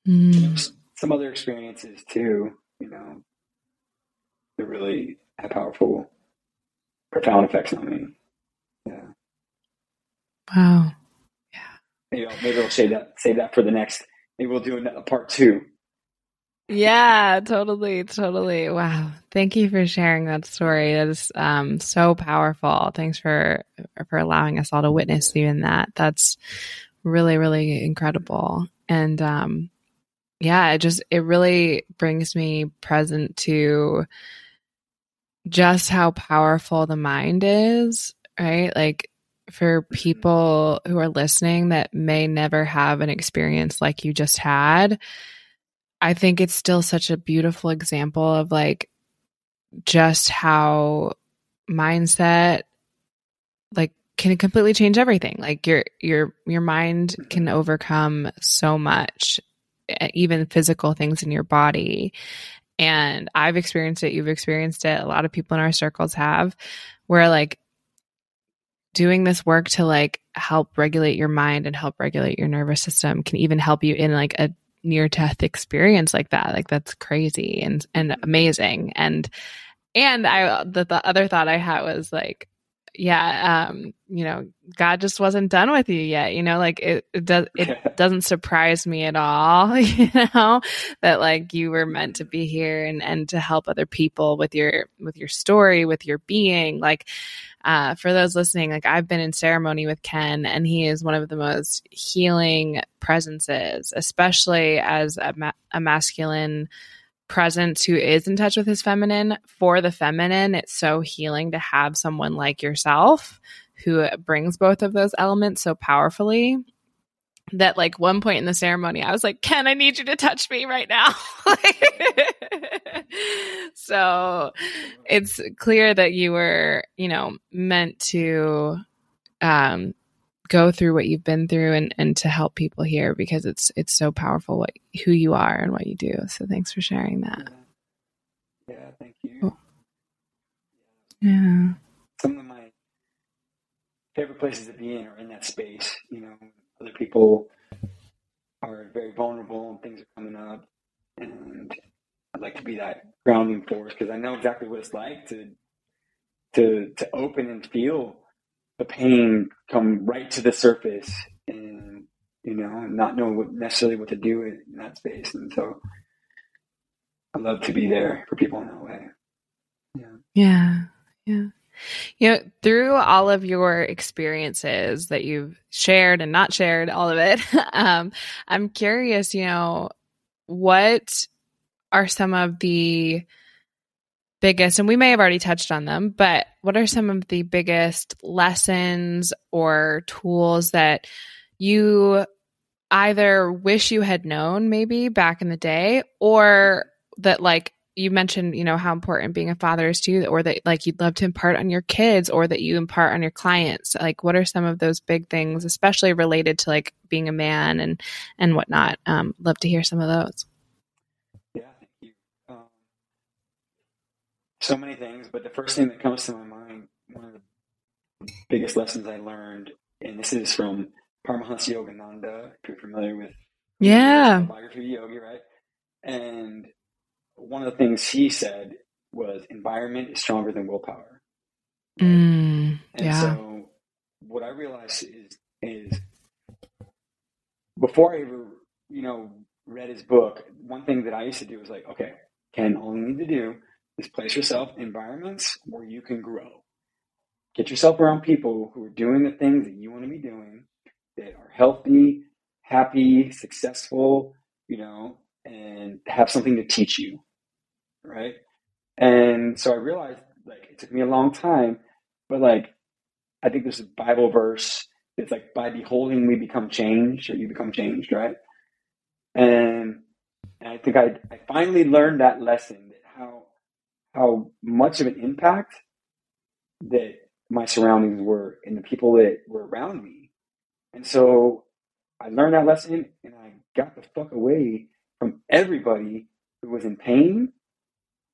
you know, Mm. some other experiences too, you know, that really have powerful, profound effects on me. Yeah. Wow. Maybe I'll, maybe I'll save that save that for the next. Maybe we'll do a, a part two. Yeah, totally, totally. Wow. Thank you for sharing that story. That is um, so powerful. Thanks for for allowing us all to witness even that. That's really, really incredible. And um, yeah, it just it really brings me present to just how powerful the mind is, right? Like for people who are listening that may never have an experience like you just had, I think it's still such a beautiful example of like just how mindset like can completely change everything. Like your your your mind mm-hmm. can overcome so much even physical things in your body. And I've experienced it, you've experienced it, a lot of people in our circles have where like doing this work to like help regulate your mind and help regulate your nervous system can even help you in like a near death experience like that. Like that's crazy and and amazing. And and i the, the other thought i had was like yeah um you know god just wasn't done with you yet. You know like it, it does it (laughs) doesn't surprise me at all (laughs) you know that like you were meant to be here and and to help other people with your with your story with your being. Like uh, for those listening, like I've been in ceremony with Ken, and he is one of the most healing presences, especially as a, ma- a masculine presence who is in touch with his feminine. For the feminine, it's so healing to have someone like yourself who brings both of those elements so powerfully that like one point in the ceremony i was like ken i need you to touch me right now (laughs) so it's clear that you were you know meant to um go through what you've been through and and to help people here because it's it's so powerful what who you are and what you do so thanks for sharing that Yeah, yeah thank you. Cool. yeah Some of my favorite places to be in are in that space. You know, other people are very vulnerable and things are coming up, and I'd like to be that grounding force because I know exactly what it's like to to to open and feel the pain come right to the surface and you know not know what necessarily what to do in that space and so I love to be there for people in that way. Yeah. Yeah. Yeah. You know, through all of your experiences that you've shared and not shared, all of it, (laughs) um, I'm curious, you know, what are some of the biggest, and we may have already touched on them, but what are some of the biggest lessons or tools that you either wish you had known maybe back in the day or that like you mentioned you know how important being a father is to you or that like you'd love to impart on your kids or that you impart on your clients like what are some of those big things especially related to like being a man and and whatnot um love to hear some of those Yeah, thank you. Um, so many things, but the first thing that comes to my mind, one of the biggest lessons I learned, and this is from Paramahansa Yogananda, if you're familiar with yeah biography of Yogi, right? And one of the things he said was environment is stronger than willpower. mm, And yeah so what I realized is is before I ever, you know, read his book, one thing that I used to do was like, okay, Ken, all you need to do is place yourself in environments where you can grow. Get yourself around people who are doing the things that you want to be doing, that are healthy, happy, successful, you know, and have something to teach you. Right. And so I realized like it took me a long time, but like I think there's a Bible verse. It's like by beholding we become changed, or you become changed, right? And And I think I, I finally learned that lesson that how how much of an impact that my surroundings were and the people that were around me. And so I learned that lesson and I got the fuck away from everybody who was in pain,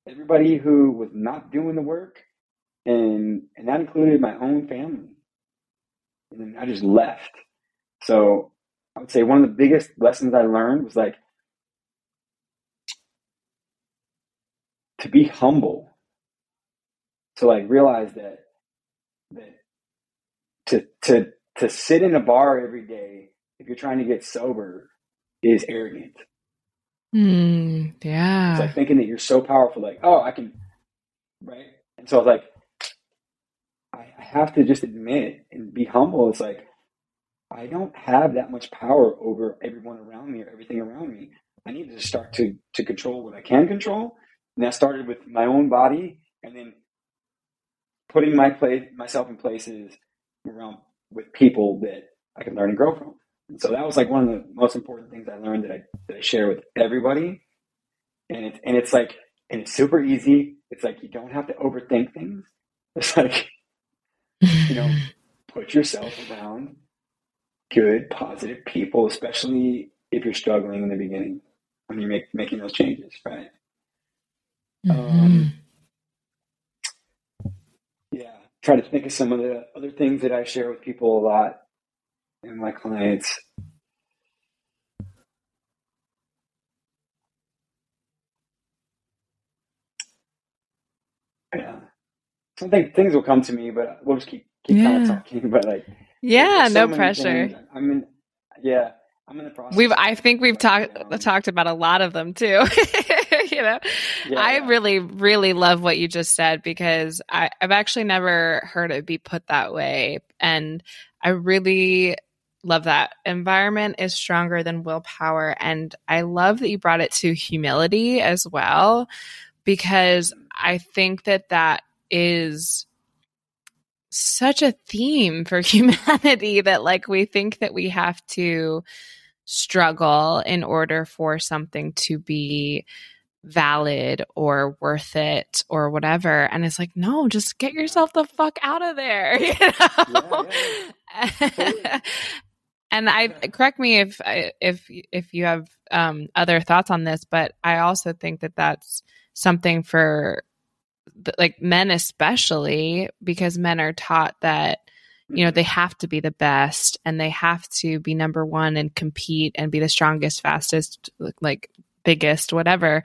everybody who was not doing the work, and and that included my own family. And then I just left. So I would say one of the biggest lessons I learned was like to be humble. To like realize that that to to to sit in a bar every day if you're trying to get sober is arrogant. Mm, yeah. It's like thinking that you're so powerful, like, oh, I can, right? And so I was like, I, I have to just admit and be humble. It's like, I don't have that much power over everyone around me or everything around me. I need to start to, to control what I can control. And that started with my own body and then putting my place, myself in places around with people that I can learn and grow from. And so that was like one of the most important things I learned that I, that I share with everybody. And it's, and it's like, and it's super easy. It's like, you don't have to overthink things. (laughs) It's like, you know, (laughs) put yourself around good, positive people, especially if you're struggling in the beginning when you're make, making those changes, right? Mm-hmm. Um, yeah, try to think of some of the other things that I share with people a lot and my clients. Yeah. Something things will come to me, but we'll just keep keep yeah. kind of talking. (laughs) But like, yeah, so no pressure. Things. I mean, yeah, I'm in the process. We've, I think we've talked talked about a lot of them too. (laughs) you know, yeah, I really, really love what you just said because I, I've actually never heard it be put that way, and I really love that. Environment is stronger than willpower. And I love that you brought it to humility as well, because I think that that is such a theme for (laughs) humanity that like we think that we have to struggle in order for something to be valid or worth it or whatever and it's like no just get yourself the fuck out of there (laughs) you know yeah, yeah. (laughs) and I correct me if if if you have um, other thoughts on this, but I also think that that's something for like men especially because men are taught that you know they have to be the best and they have to be number one and compete and be the strongest fastest like biggest whatever.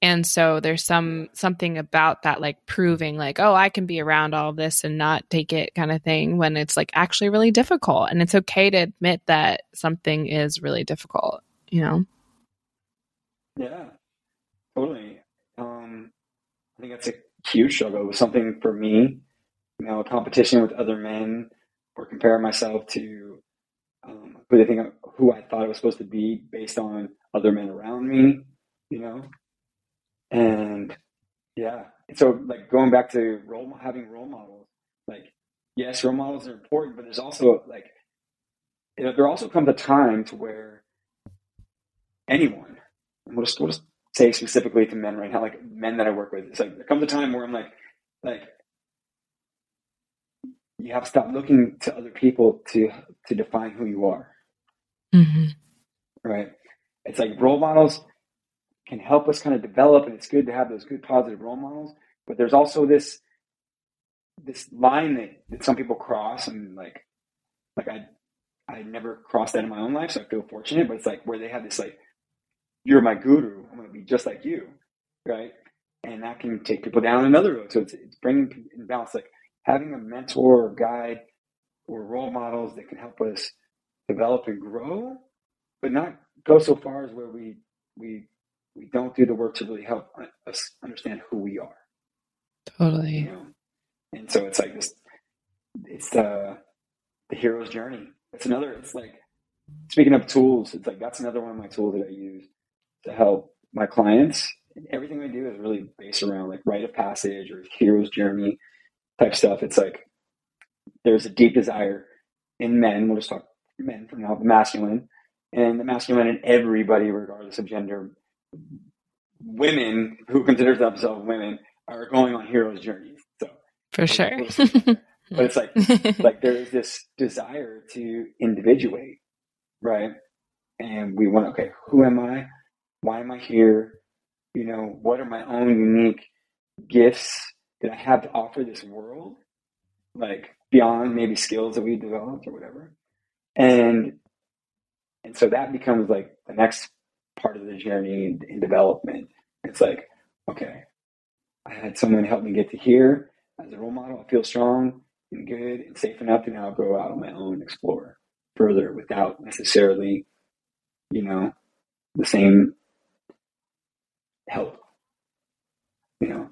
And so there's some something about that like proving like oh i can be around all this and not take it kind of thing when it's like actually really difficult. And it's okay to admit that something is really difficult you know? Yeah totally. Um i think that's a huge struggle. It was something for me you know competition with other men or comparing myself to um, who they think who I thought I was supposed to be based on other men around me, you know, and yeah. So like going back to role having role models, like yes, role models are important, but there's also like you know, there also comes a time to where anyone, we'll just, we'll just say specifically to men right now, like men that I work with, it's like there comes a time where I'm like, like you have to stop looking to other people to to define who you are. Mm-hmm. Right? It's like role models can help us kind of develop, and it's good to have those good positive role models. But there's also this this line that, that some people cross, and like like I I never crossed that in my own life, so I feel fortunate. But it's like where they have this like, you're my guru. I'm going to be just like you, right? And that can take people down another road. So it's, it's bringing in balance. Like having a mentor or guide or role models that can help us develop and grow, but not go so far as where we we we don't do the work to really help us understand who we are. Totally. You know? And so it's like this. It's the the hero's journey. It's another. It's like speaking of tools. It's like that's another one of my tools that I use to help my clients. And everything I do is really based around like rite of passage or hero's journey type stuff. It's like there's a deep desire in men. We'll just talk men from now, the masculine, and the masculine in everybody, regardless of gender, women who consider themselves women are going on hero's journeys. So for sure. but it's like (laughs) like there's this desire to individuate, right? And we want okay, who am I? Why am I here? You know, what are my own unique gifts that I have to offer this world? Like beyond maybe skills that we developed or whatever. And and so that becomes like the next part of the journey in development. It's like, okay, I had someone help me get to here as a role model. I feel strong and good and safe enough to now go out on my own and explore further without necessarily, you know, the same help. You know?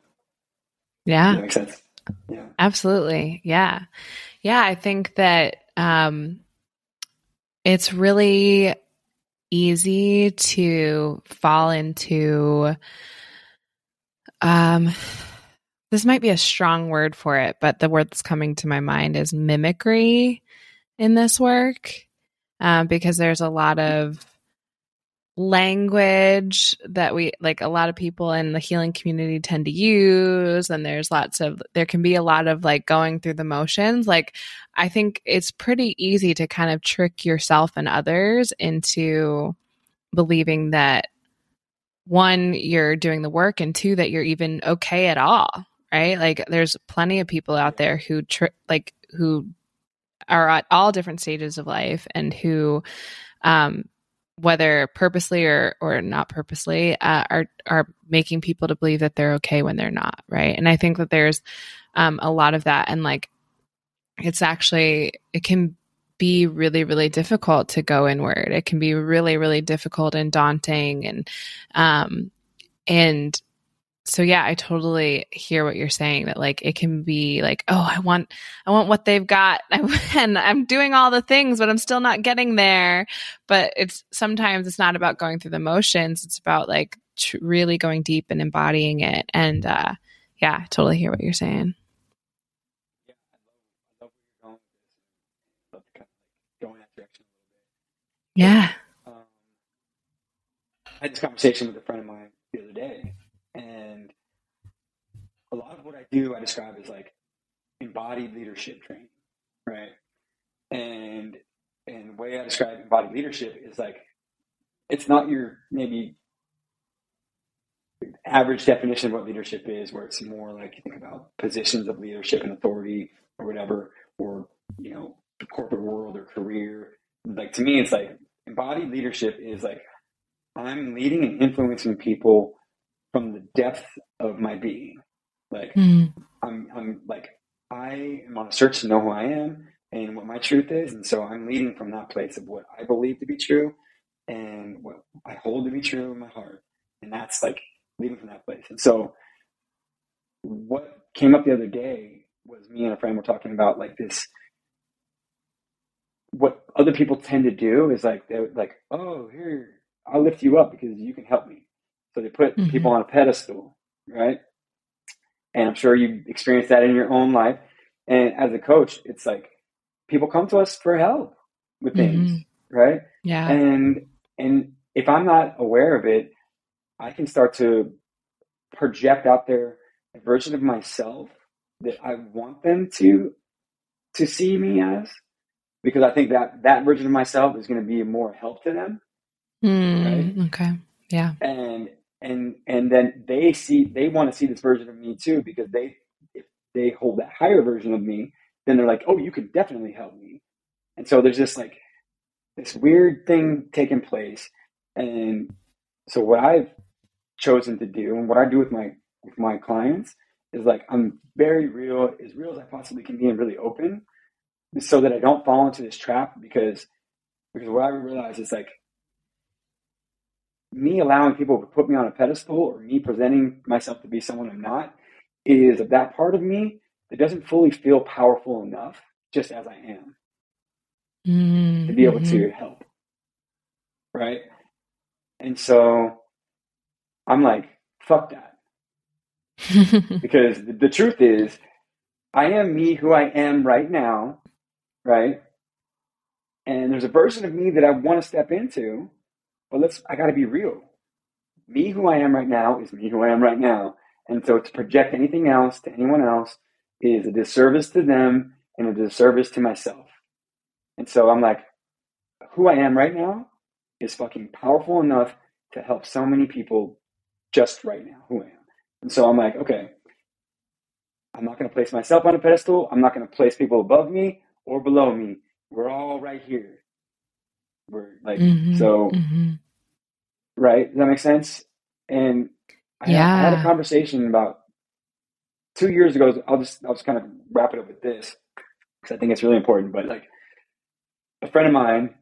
Yeah. makes sense. Yeah. Absolutely. Yeah. Yeah. I think that um, it's really easy to fall into um this might be a strong word for it, but the word that's coming to my mind is mimicry in this work um, because there's a lot of language that we like a lot of people in the healing community tend to use and there's lots of there can be a lot of like going through the motions. Like i think it's pretty easy to kind of trick yourself and others into believing that one you're doing the work and two that you're even okay at all right? Like there's plenty of people out there who tr- like who are at all different stages of life and who um whether purposely or or not purposely uh, are are making people to believe that they're okay when they're not right? And i think that there's um, a lot of that. And like it's actually it can be really really difficult to go inward. It can be really really difficult and daunting and um and so yeah i totally hear what you're saying that like it can be like oh i want i want what they've got (laughs) and i'm doing all the things but i'm still not getting there. But it's sometimes it's not about going through the motions it's about like tr- really going deep and embodying it and uh yeah I totally hear what you're saying. Yeah. Um, i had this conversation with a friend of mine the other day and a lot of what I do, I describe as like embodied leadership training, right? And and the way I describe embodied leadership is like it's not your maybe average definition of what leadership is, where it's more like you think about positions of leadership and authority or whatever, or you know, the corporate world or career. Like to me, it's like embodied leadership is like I'm leading and influencing people from the depth of my being. Like mm. I'm, I'm like I am on a search to know who I am and what my truth is, and so I'm leading from that place of what I believe to be true and what I hold to be true in my heart, and that's like leading from that place. And so, what came up the other day was me and a friend were talking about like this. What other people tend to do is like they're like, oh, here I'll lift you up because you can help me. So they put mm-hmm. people on a pedestal, right? And I'm sure you experienced that in your own life. And as a coach, it's like people come to us for help with things, mm-hmm. right? Yeah. And and if I'm not aware of it, I can start to project out there a version of myself that I want them to to see me as because I think that that version of myself is going to be more help to them. Mm, right? Okay. Yeah. And and and then they see they want to see this version of me too because they if they hold that higher version of me then they're like oh you can definitely help me. And so there's this like this weird thing taking place. And so what i've chosen to do and what i do with my with my clients is like i'm very real as real as i possibly can be and really open so that i don't fall into this trap because because what i realize is like me allowing people to put me on a pedestal or me presenting myself to be someone I'm not is that part of me that doesn't fully feel powerful enough just as I am mm-hmm. to be able to mm-hmm. help. Right. And so I'm like, fuck that. (laughs) because the, the truth is, I am me who I am right now. Right. And there's a version of me that I want to step into but let's, I got to be real. me who I am right now is me who I am right now. And so to project anything else to anyone else is a disservice to them and a disservice to myself. And so I'm like, who I am right now is fucking powerful enough to help so many people just right now, who I am. And so I'm like, okay, I'm not going to place myself on a pedestal. I'm not going to place people above me or below me. We're all right here. We're like, mm-hmm, so, mm-hmm. Right? Does that make sense? And I, yeah. had, I had a conversation about two years ago. I'll just, I'll just kind of wrap it up with this because I think it's really important. But like, a friend of mine,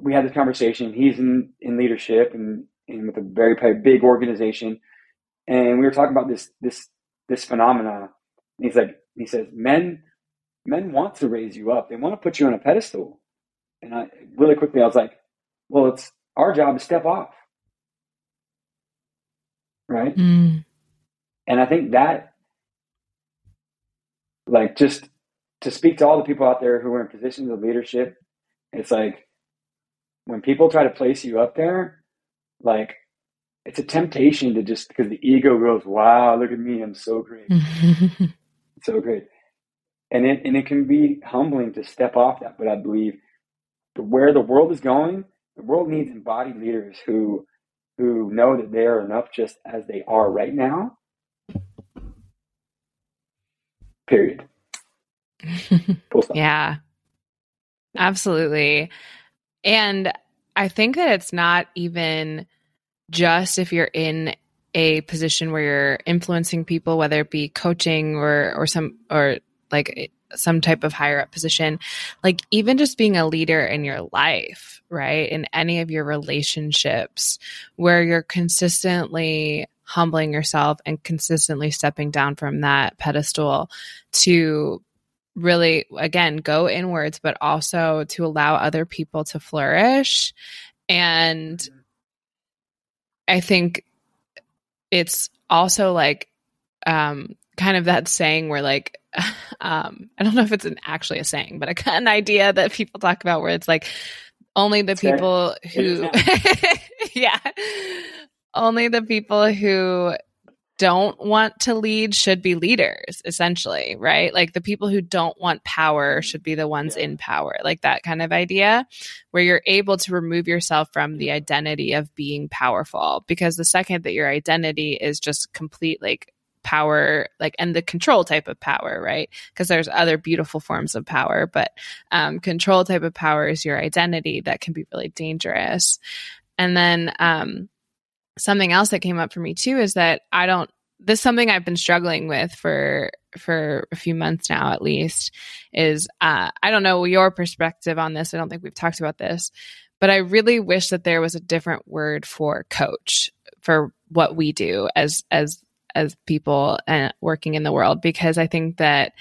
we had this conversation. He's in, in leadership and, and with a very big organization. And we were talking about this, this this phenomena. And he's like, he says, men, men want to raise you up. They want to put you on a pedestal. And I really quickly, I was like, well, it's our job is step off. Right. Mm. And I think that, like, just to speak to all the people out there who are in positions of leadership, it's like when people try to place you up there, like it's a temptation to just because the ego goes, wow, look at me, I'm so great. (laughs) so great. And it and it can be humbling to step off that. But I believe where the world is going, the world needs embodied leaders who who know that they are enough just as they are right now. Period. (laughs) yeah. Absolutely. And I think that it's not even just if you're in a position where you're influencing people, whether it be coaching or or some or like some type of higher up position, like even just being a leader in your life, right? In any of your relationships where you're consistently humbling yourself and consistently stepping down from that pedestal to really again go inwards but also to allow other people to flourish and I think it's also like um, kind of that saying where like (laughs) um, I don't know if it's an, actually a saying, but a, (laughs) an idea that people talk about where it's like only the people who (laughs) yeah only the people who don't want to lead should be leaders, essentially, right? Like the people who don't want power should be the ones in power, like that kind of idea, where you're able to remove yourself from the identity of being powerful. Because the second that your identity is just complete, like, power like and the control type of power right because there's other beautiful forms of power but um, control type of power is your identity that can be really dangerous and then um, something else that came up for me too is that I don't this is something I've been struggling with for for a few months now at least is uh, I don't know your perspective on this. I don't think we've talked about this, but I really wish that there was a different word for coach for what we do as as as people and uh, working in the world because I think that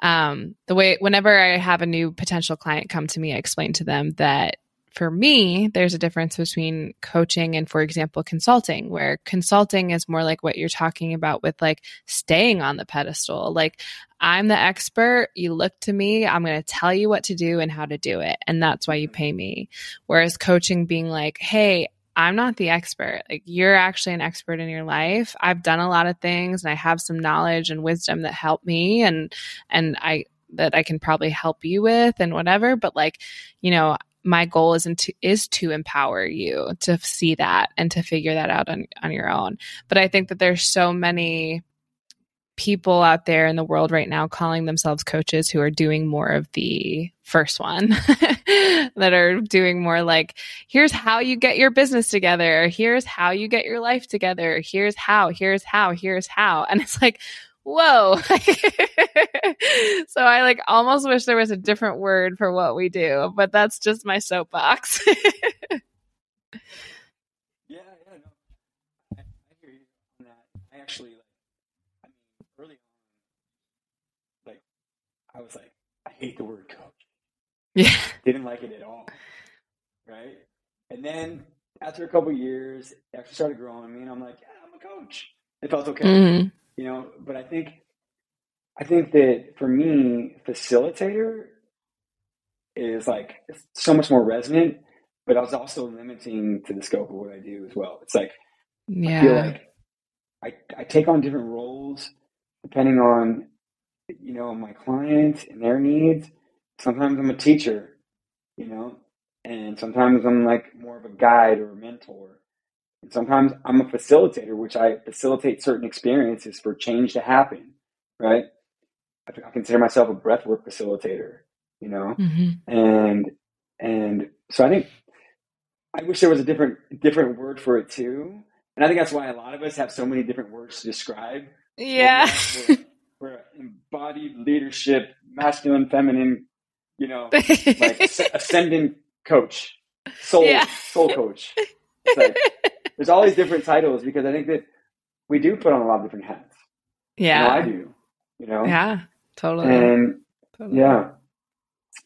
um, the way whenever I have a new potential client come to me, I explain to them that for me, there's a difference between coaching and, for example, consulting, where consulting is more like what you're talking about with like staying on the pedestal. Like, I'm the expert. You look to me. I'm going to tell you what to do and how to do it. And that's why you pay me. Whereas coaching being like, hey, I'm not the expert. Like you're actually an expert in your life. I've done a lot of things and I have some knowledge and wisdom that help me and and I that I can probably help you with and whatever, but like, you know, my goal is to is to empower you to see that and to figure that out on, on your own. But I think that there's so many people out there in the world right now calling themselves coaches who are doing more of the first one (laughs) that are doing more like here's how you get your business together. Here's how you get your life together. Here's how. Here's how. Here's how. And it's like whoa. (laughs) so I like almost wish there was a different word for what we do, but that's just my soapbox. (laughs) yeah, yeah, no. I, I, hear you on that. I actually like I mean early on like I was like, I hate the word coach. (laughs) Yeah. Didn't like it at all. Right? And then after a couple years, it actually started growing on me and I'm like, yeah, I'm a coach. It felt okay. Mm-hmm you know but i think i think that for me facilitator is like so much more resonant but i was also limiting to the scope of what i do as well it's like Yeah. I feel like I, I take on different roles depending on you know my clients and their needs. Sometimes I'm a teacher, you know, and sometimes I'm like more of a guide or a mentor. And sometimes I'm a facilitator, which I facilitate certain experiences for change to happen, right? I, I consider myself a breathwork facilitator, you know, hmm and and so I think I wish there was a different different word for it too. And I think that's why a lot of us have so many different words to describe. Yeah. We're, we're, (laughs) we're embodied leadership, masculine, feminine, you know, (laughs) like ascendant coach, soul Yeah. soul coach. It's like, there's all these different titles because I think that we do put on a lot of different hats. yeah. I know I do. You know, Yeah. Totally. and Totally. yeah,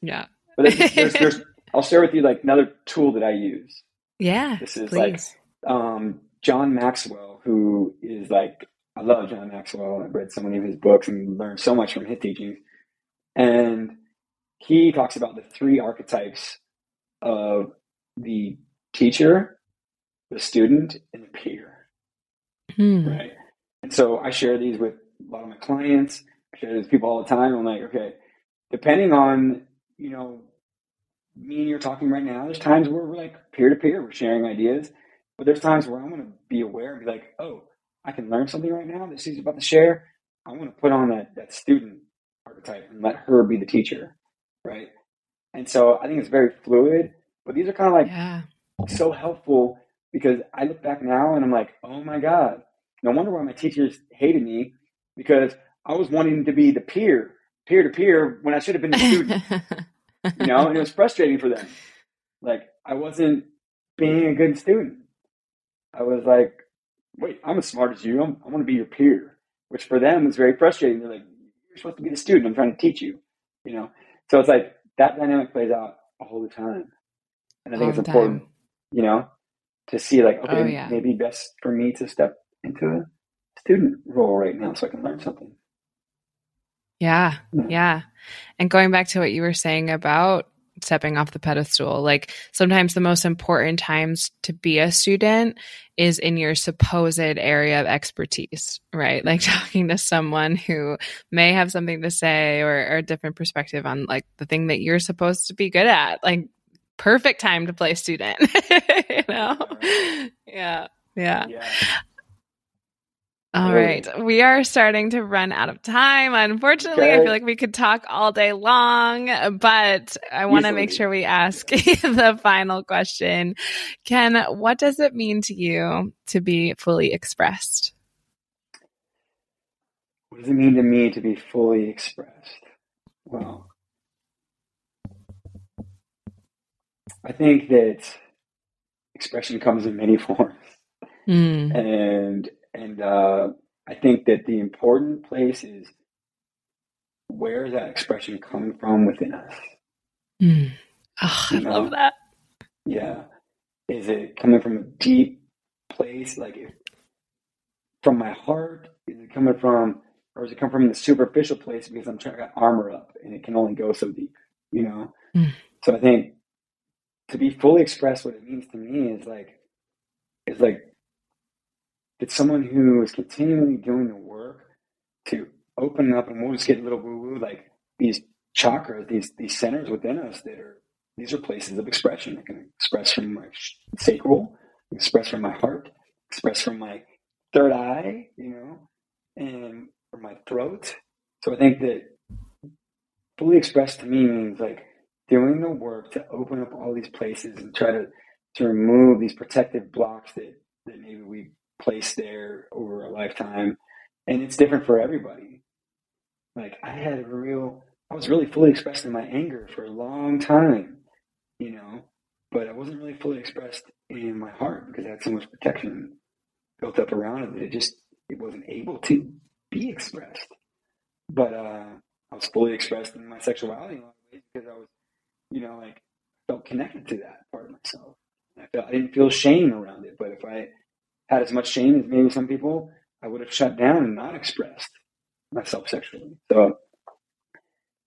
Yeah. but there's, (laughs) there's, there's, I'll share with you like another tool that I use. Yeah. This is like um, John Maxwell, who is like, I love John Maxwell. I've read so many of his books and learned so much from his teachings. And he talks about the three archetypes of the teacher, the student, and the peer, Hmm. right? And so I share these with a lot of my clients. I share these with people all the time. I'm like, okay, depending on, you know, me and you're talking right now, there's times where we're like peer to peer, we're sharing ideas. But there's times where I'm going to be aware and be like, oh, I can learn something right now that she's about to share. I want to put on that, that student archetype and let her be the teacher, right? And so I think it's very fluid, but these are kind of like Yeah. so helpful because I look back now and I'm like, oh my God, no wonder why my teachers hated me because I was wanting to be the peer, peer to peer, when I should have been the student, you know, and it was frustrating for them. Like, I wasn't being a good student. I was like, wait, I'm as smart as you. I'm, I want to be your peer, which for them is very frustrating. They're like, you're supposed to be the student. I'm trying to teach you, you know? So it's like that dynamic plays out all the time. And I think All it's important, time. you know, to see like, okay, Oh, yeah. maybe best for me to step into a student role right now so I can learn something. Yeah. Yeah. Yeah. And going back to what you were saying about stepping off the pedestal, like sometimes the most important times to be a student is in your supposed area of expertise, right? Like (laughs) talking to someone who may have something to say or, or a different perspective on like the thing that you're supposed to be good at. Like perfect time to play student, (laughs) you know? Yeah. Yeah. Yeah. All right. We are starting to run out of time. Unfortunately, I feel like we could talk all day long, but I want to make sure we ask (laughs) the final question. Ken, what does it mean to you to be fully expressed? What does it mean to me to be fully expressed? Well, I think that expression comes in many (laughs) forms, Mm. and and uh, I think that the important place is where is that expression coming from within us? Mm. Oh, I You love that. Yeah, is it coming from a deep place, like if, from my heart? Is it coming from, or is it come from the superficial place because I'm trying to armor up and it can only go so deep, you know? Mm. So I think to be fully expressed, what it means to me is like, is like, it's someone who is continually doing the work to open up, and we'll just get a little woo woo, like these chakras, these these centers within us that are these are places of expression. I can express from my sacral, express from my heart, express from my third eye, you know, and from my throat. So I think that fully expressed to me means like doing the work to open up all these places and try to to remove these protective blocks that that maybe we placed there over a lifetime. And it's different for everybody. Like I had a real I was really fully expressed in my anger for a long time, you know, but I wasn't really fully expressed in my heart because I had so much protection built up around it that it just it wasn't able to be expressed. But uh, I was fully expressed in my sexuality because I was, you know, like felt connected to that part of myself. I felt I didn't feel shame around had as much shame as maybe some people, I would have shut down and not expressed myself sexually. So,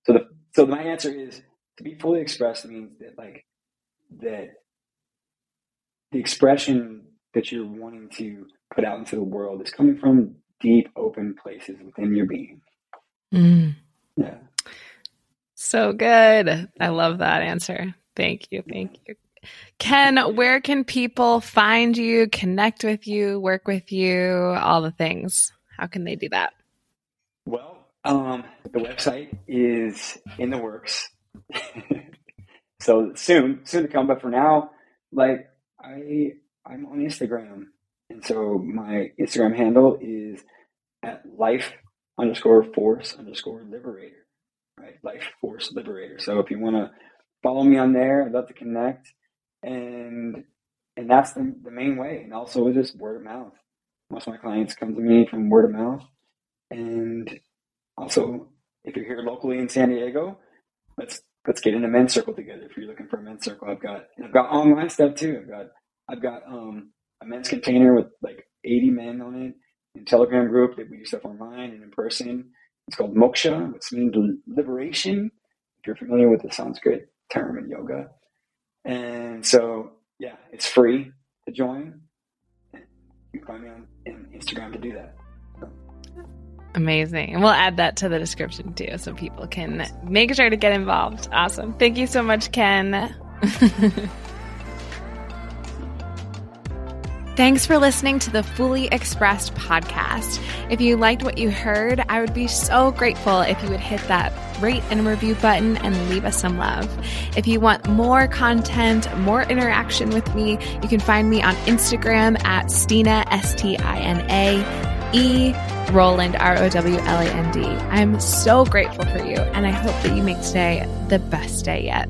so the so my answer is to be fully expressed means that like that the expression that you're wanting to put out into the world is coming from deep, open places within your being. Mm. Yeah. So good. I love that answer. Thank you. Thank you. Ken, where can people find you, connect with you, work with you, all the things? How can they do that? Well, um, the website is in the works. (laughs) so soon, soon to come. But for now, like I, I'm on Instagram, and so my Instagram handle is at life underscore force underscore liberator, right? Life force liberator. So if you want to follow me on there, I'd love to connect, and and that's the, the main way. And also just word of mouth. Most of my clients come to me from word of mouth, and also if you're here locally in San Diego, let's let's get in a men's circle together. If you're looking for a men's circle, I've got I've got online stuff too. I've got I've got um, a men's container with like 80 men on it in Telegram group that we do stuff online and in person. It's called Moksha, which means liberation. If you're familiar with the Sanskrit term in yoga, and so yeah, it's free to join. You can find me on Instagram to do that. Amazing. And we'll add that to the description too so people can make sure to get involved. Awesome. Thank you so much, Ken. (laughs) Thanks for listening to the Fully Expressed podcast. If you liked what you heard, I would be so grateful if you would hit that rate and review button and leave us some love. If you want more content, more interaction with me, you can find me on Instagram at Stina, S T I N A E Rowland, R O W L A N D. I'm so grateful for you, and I hope that you make today the best day yet.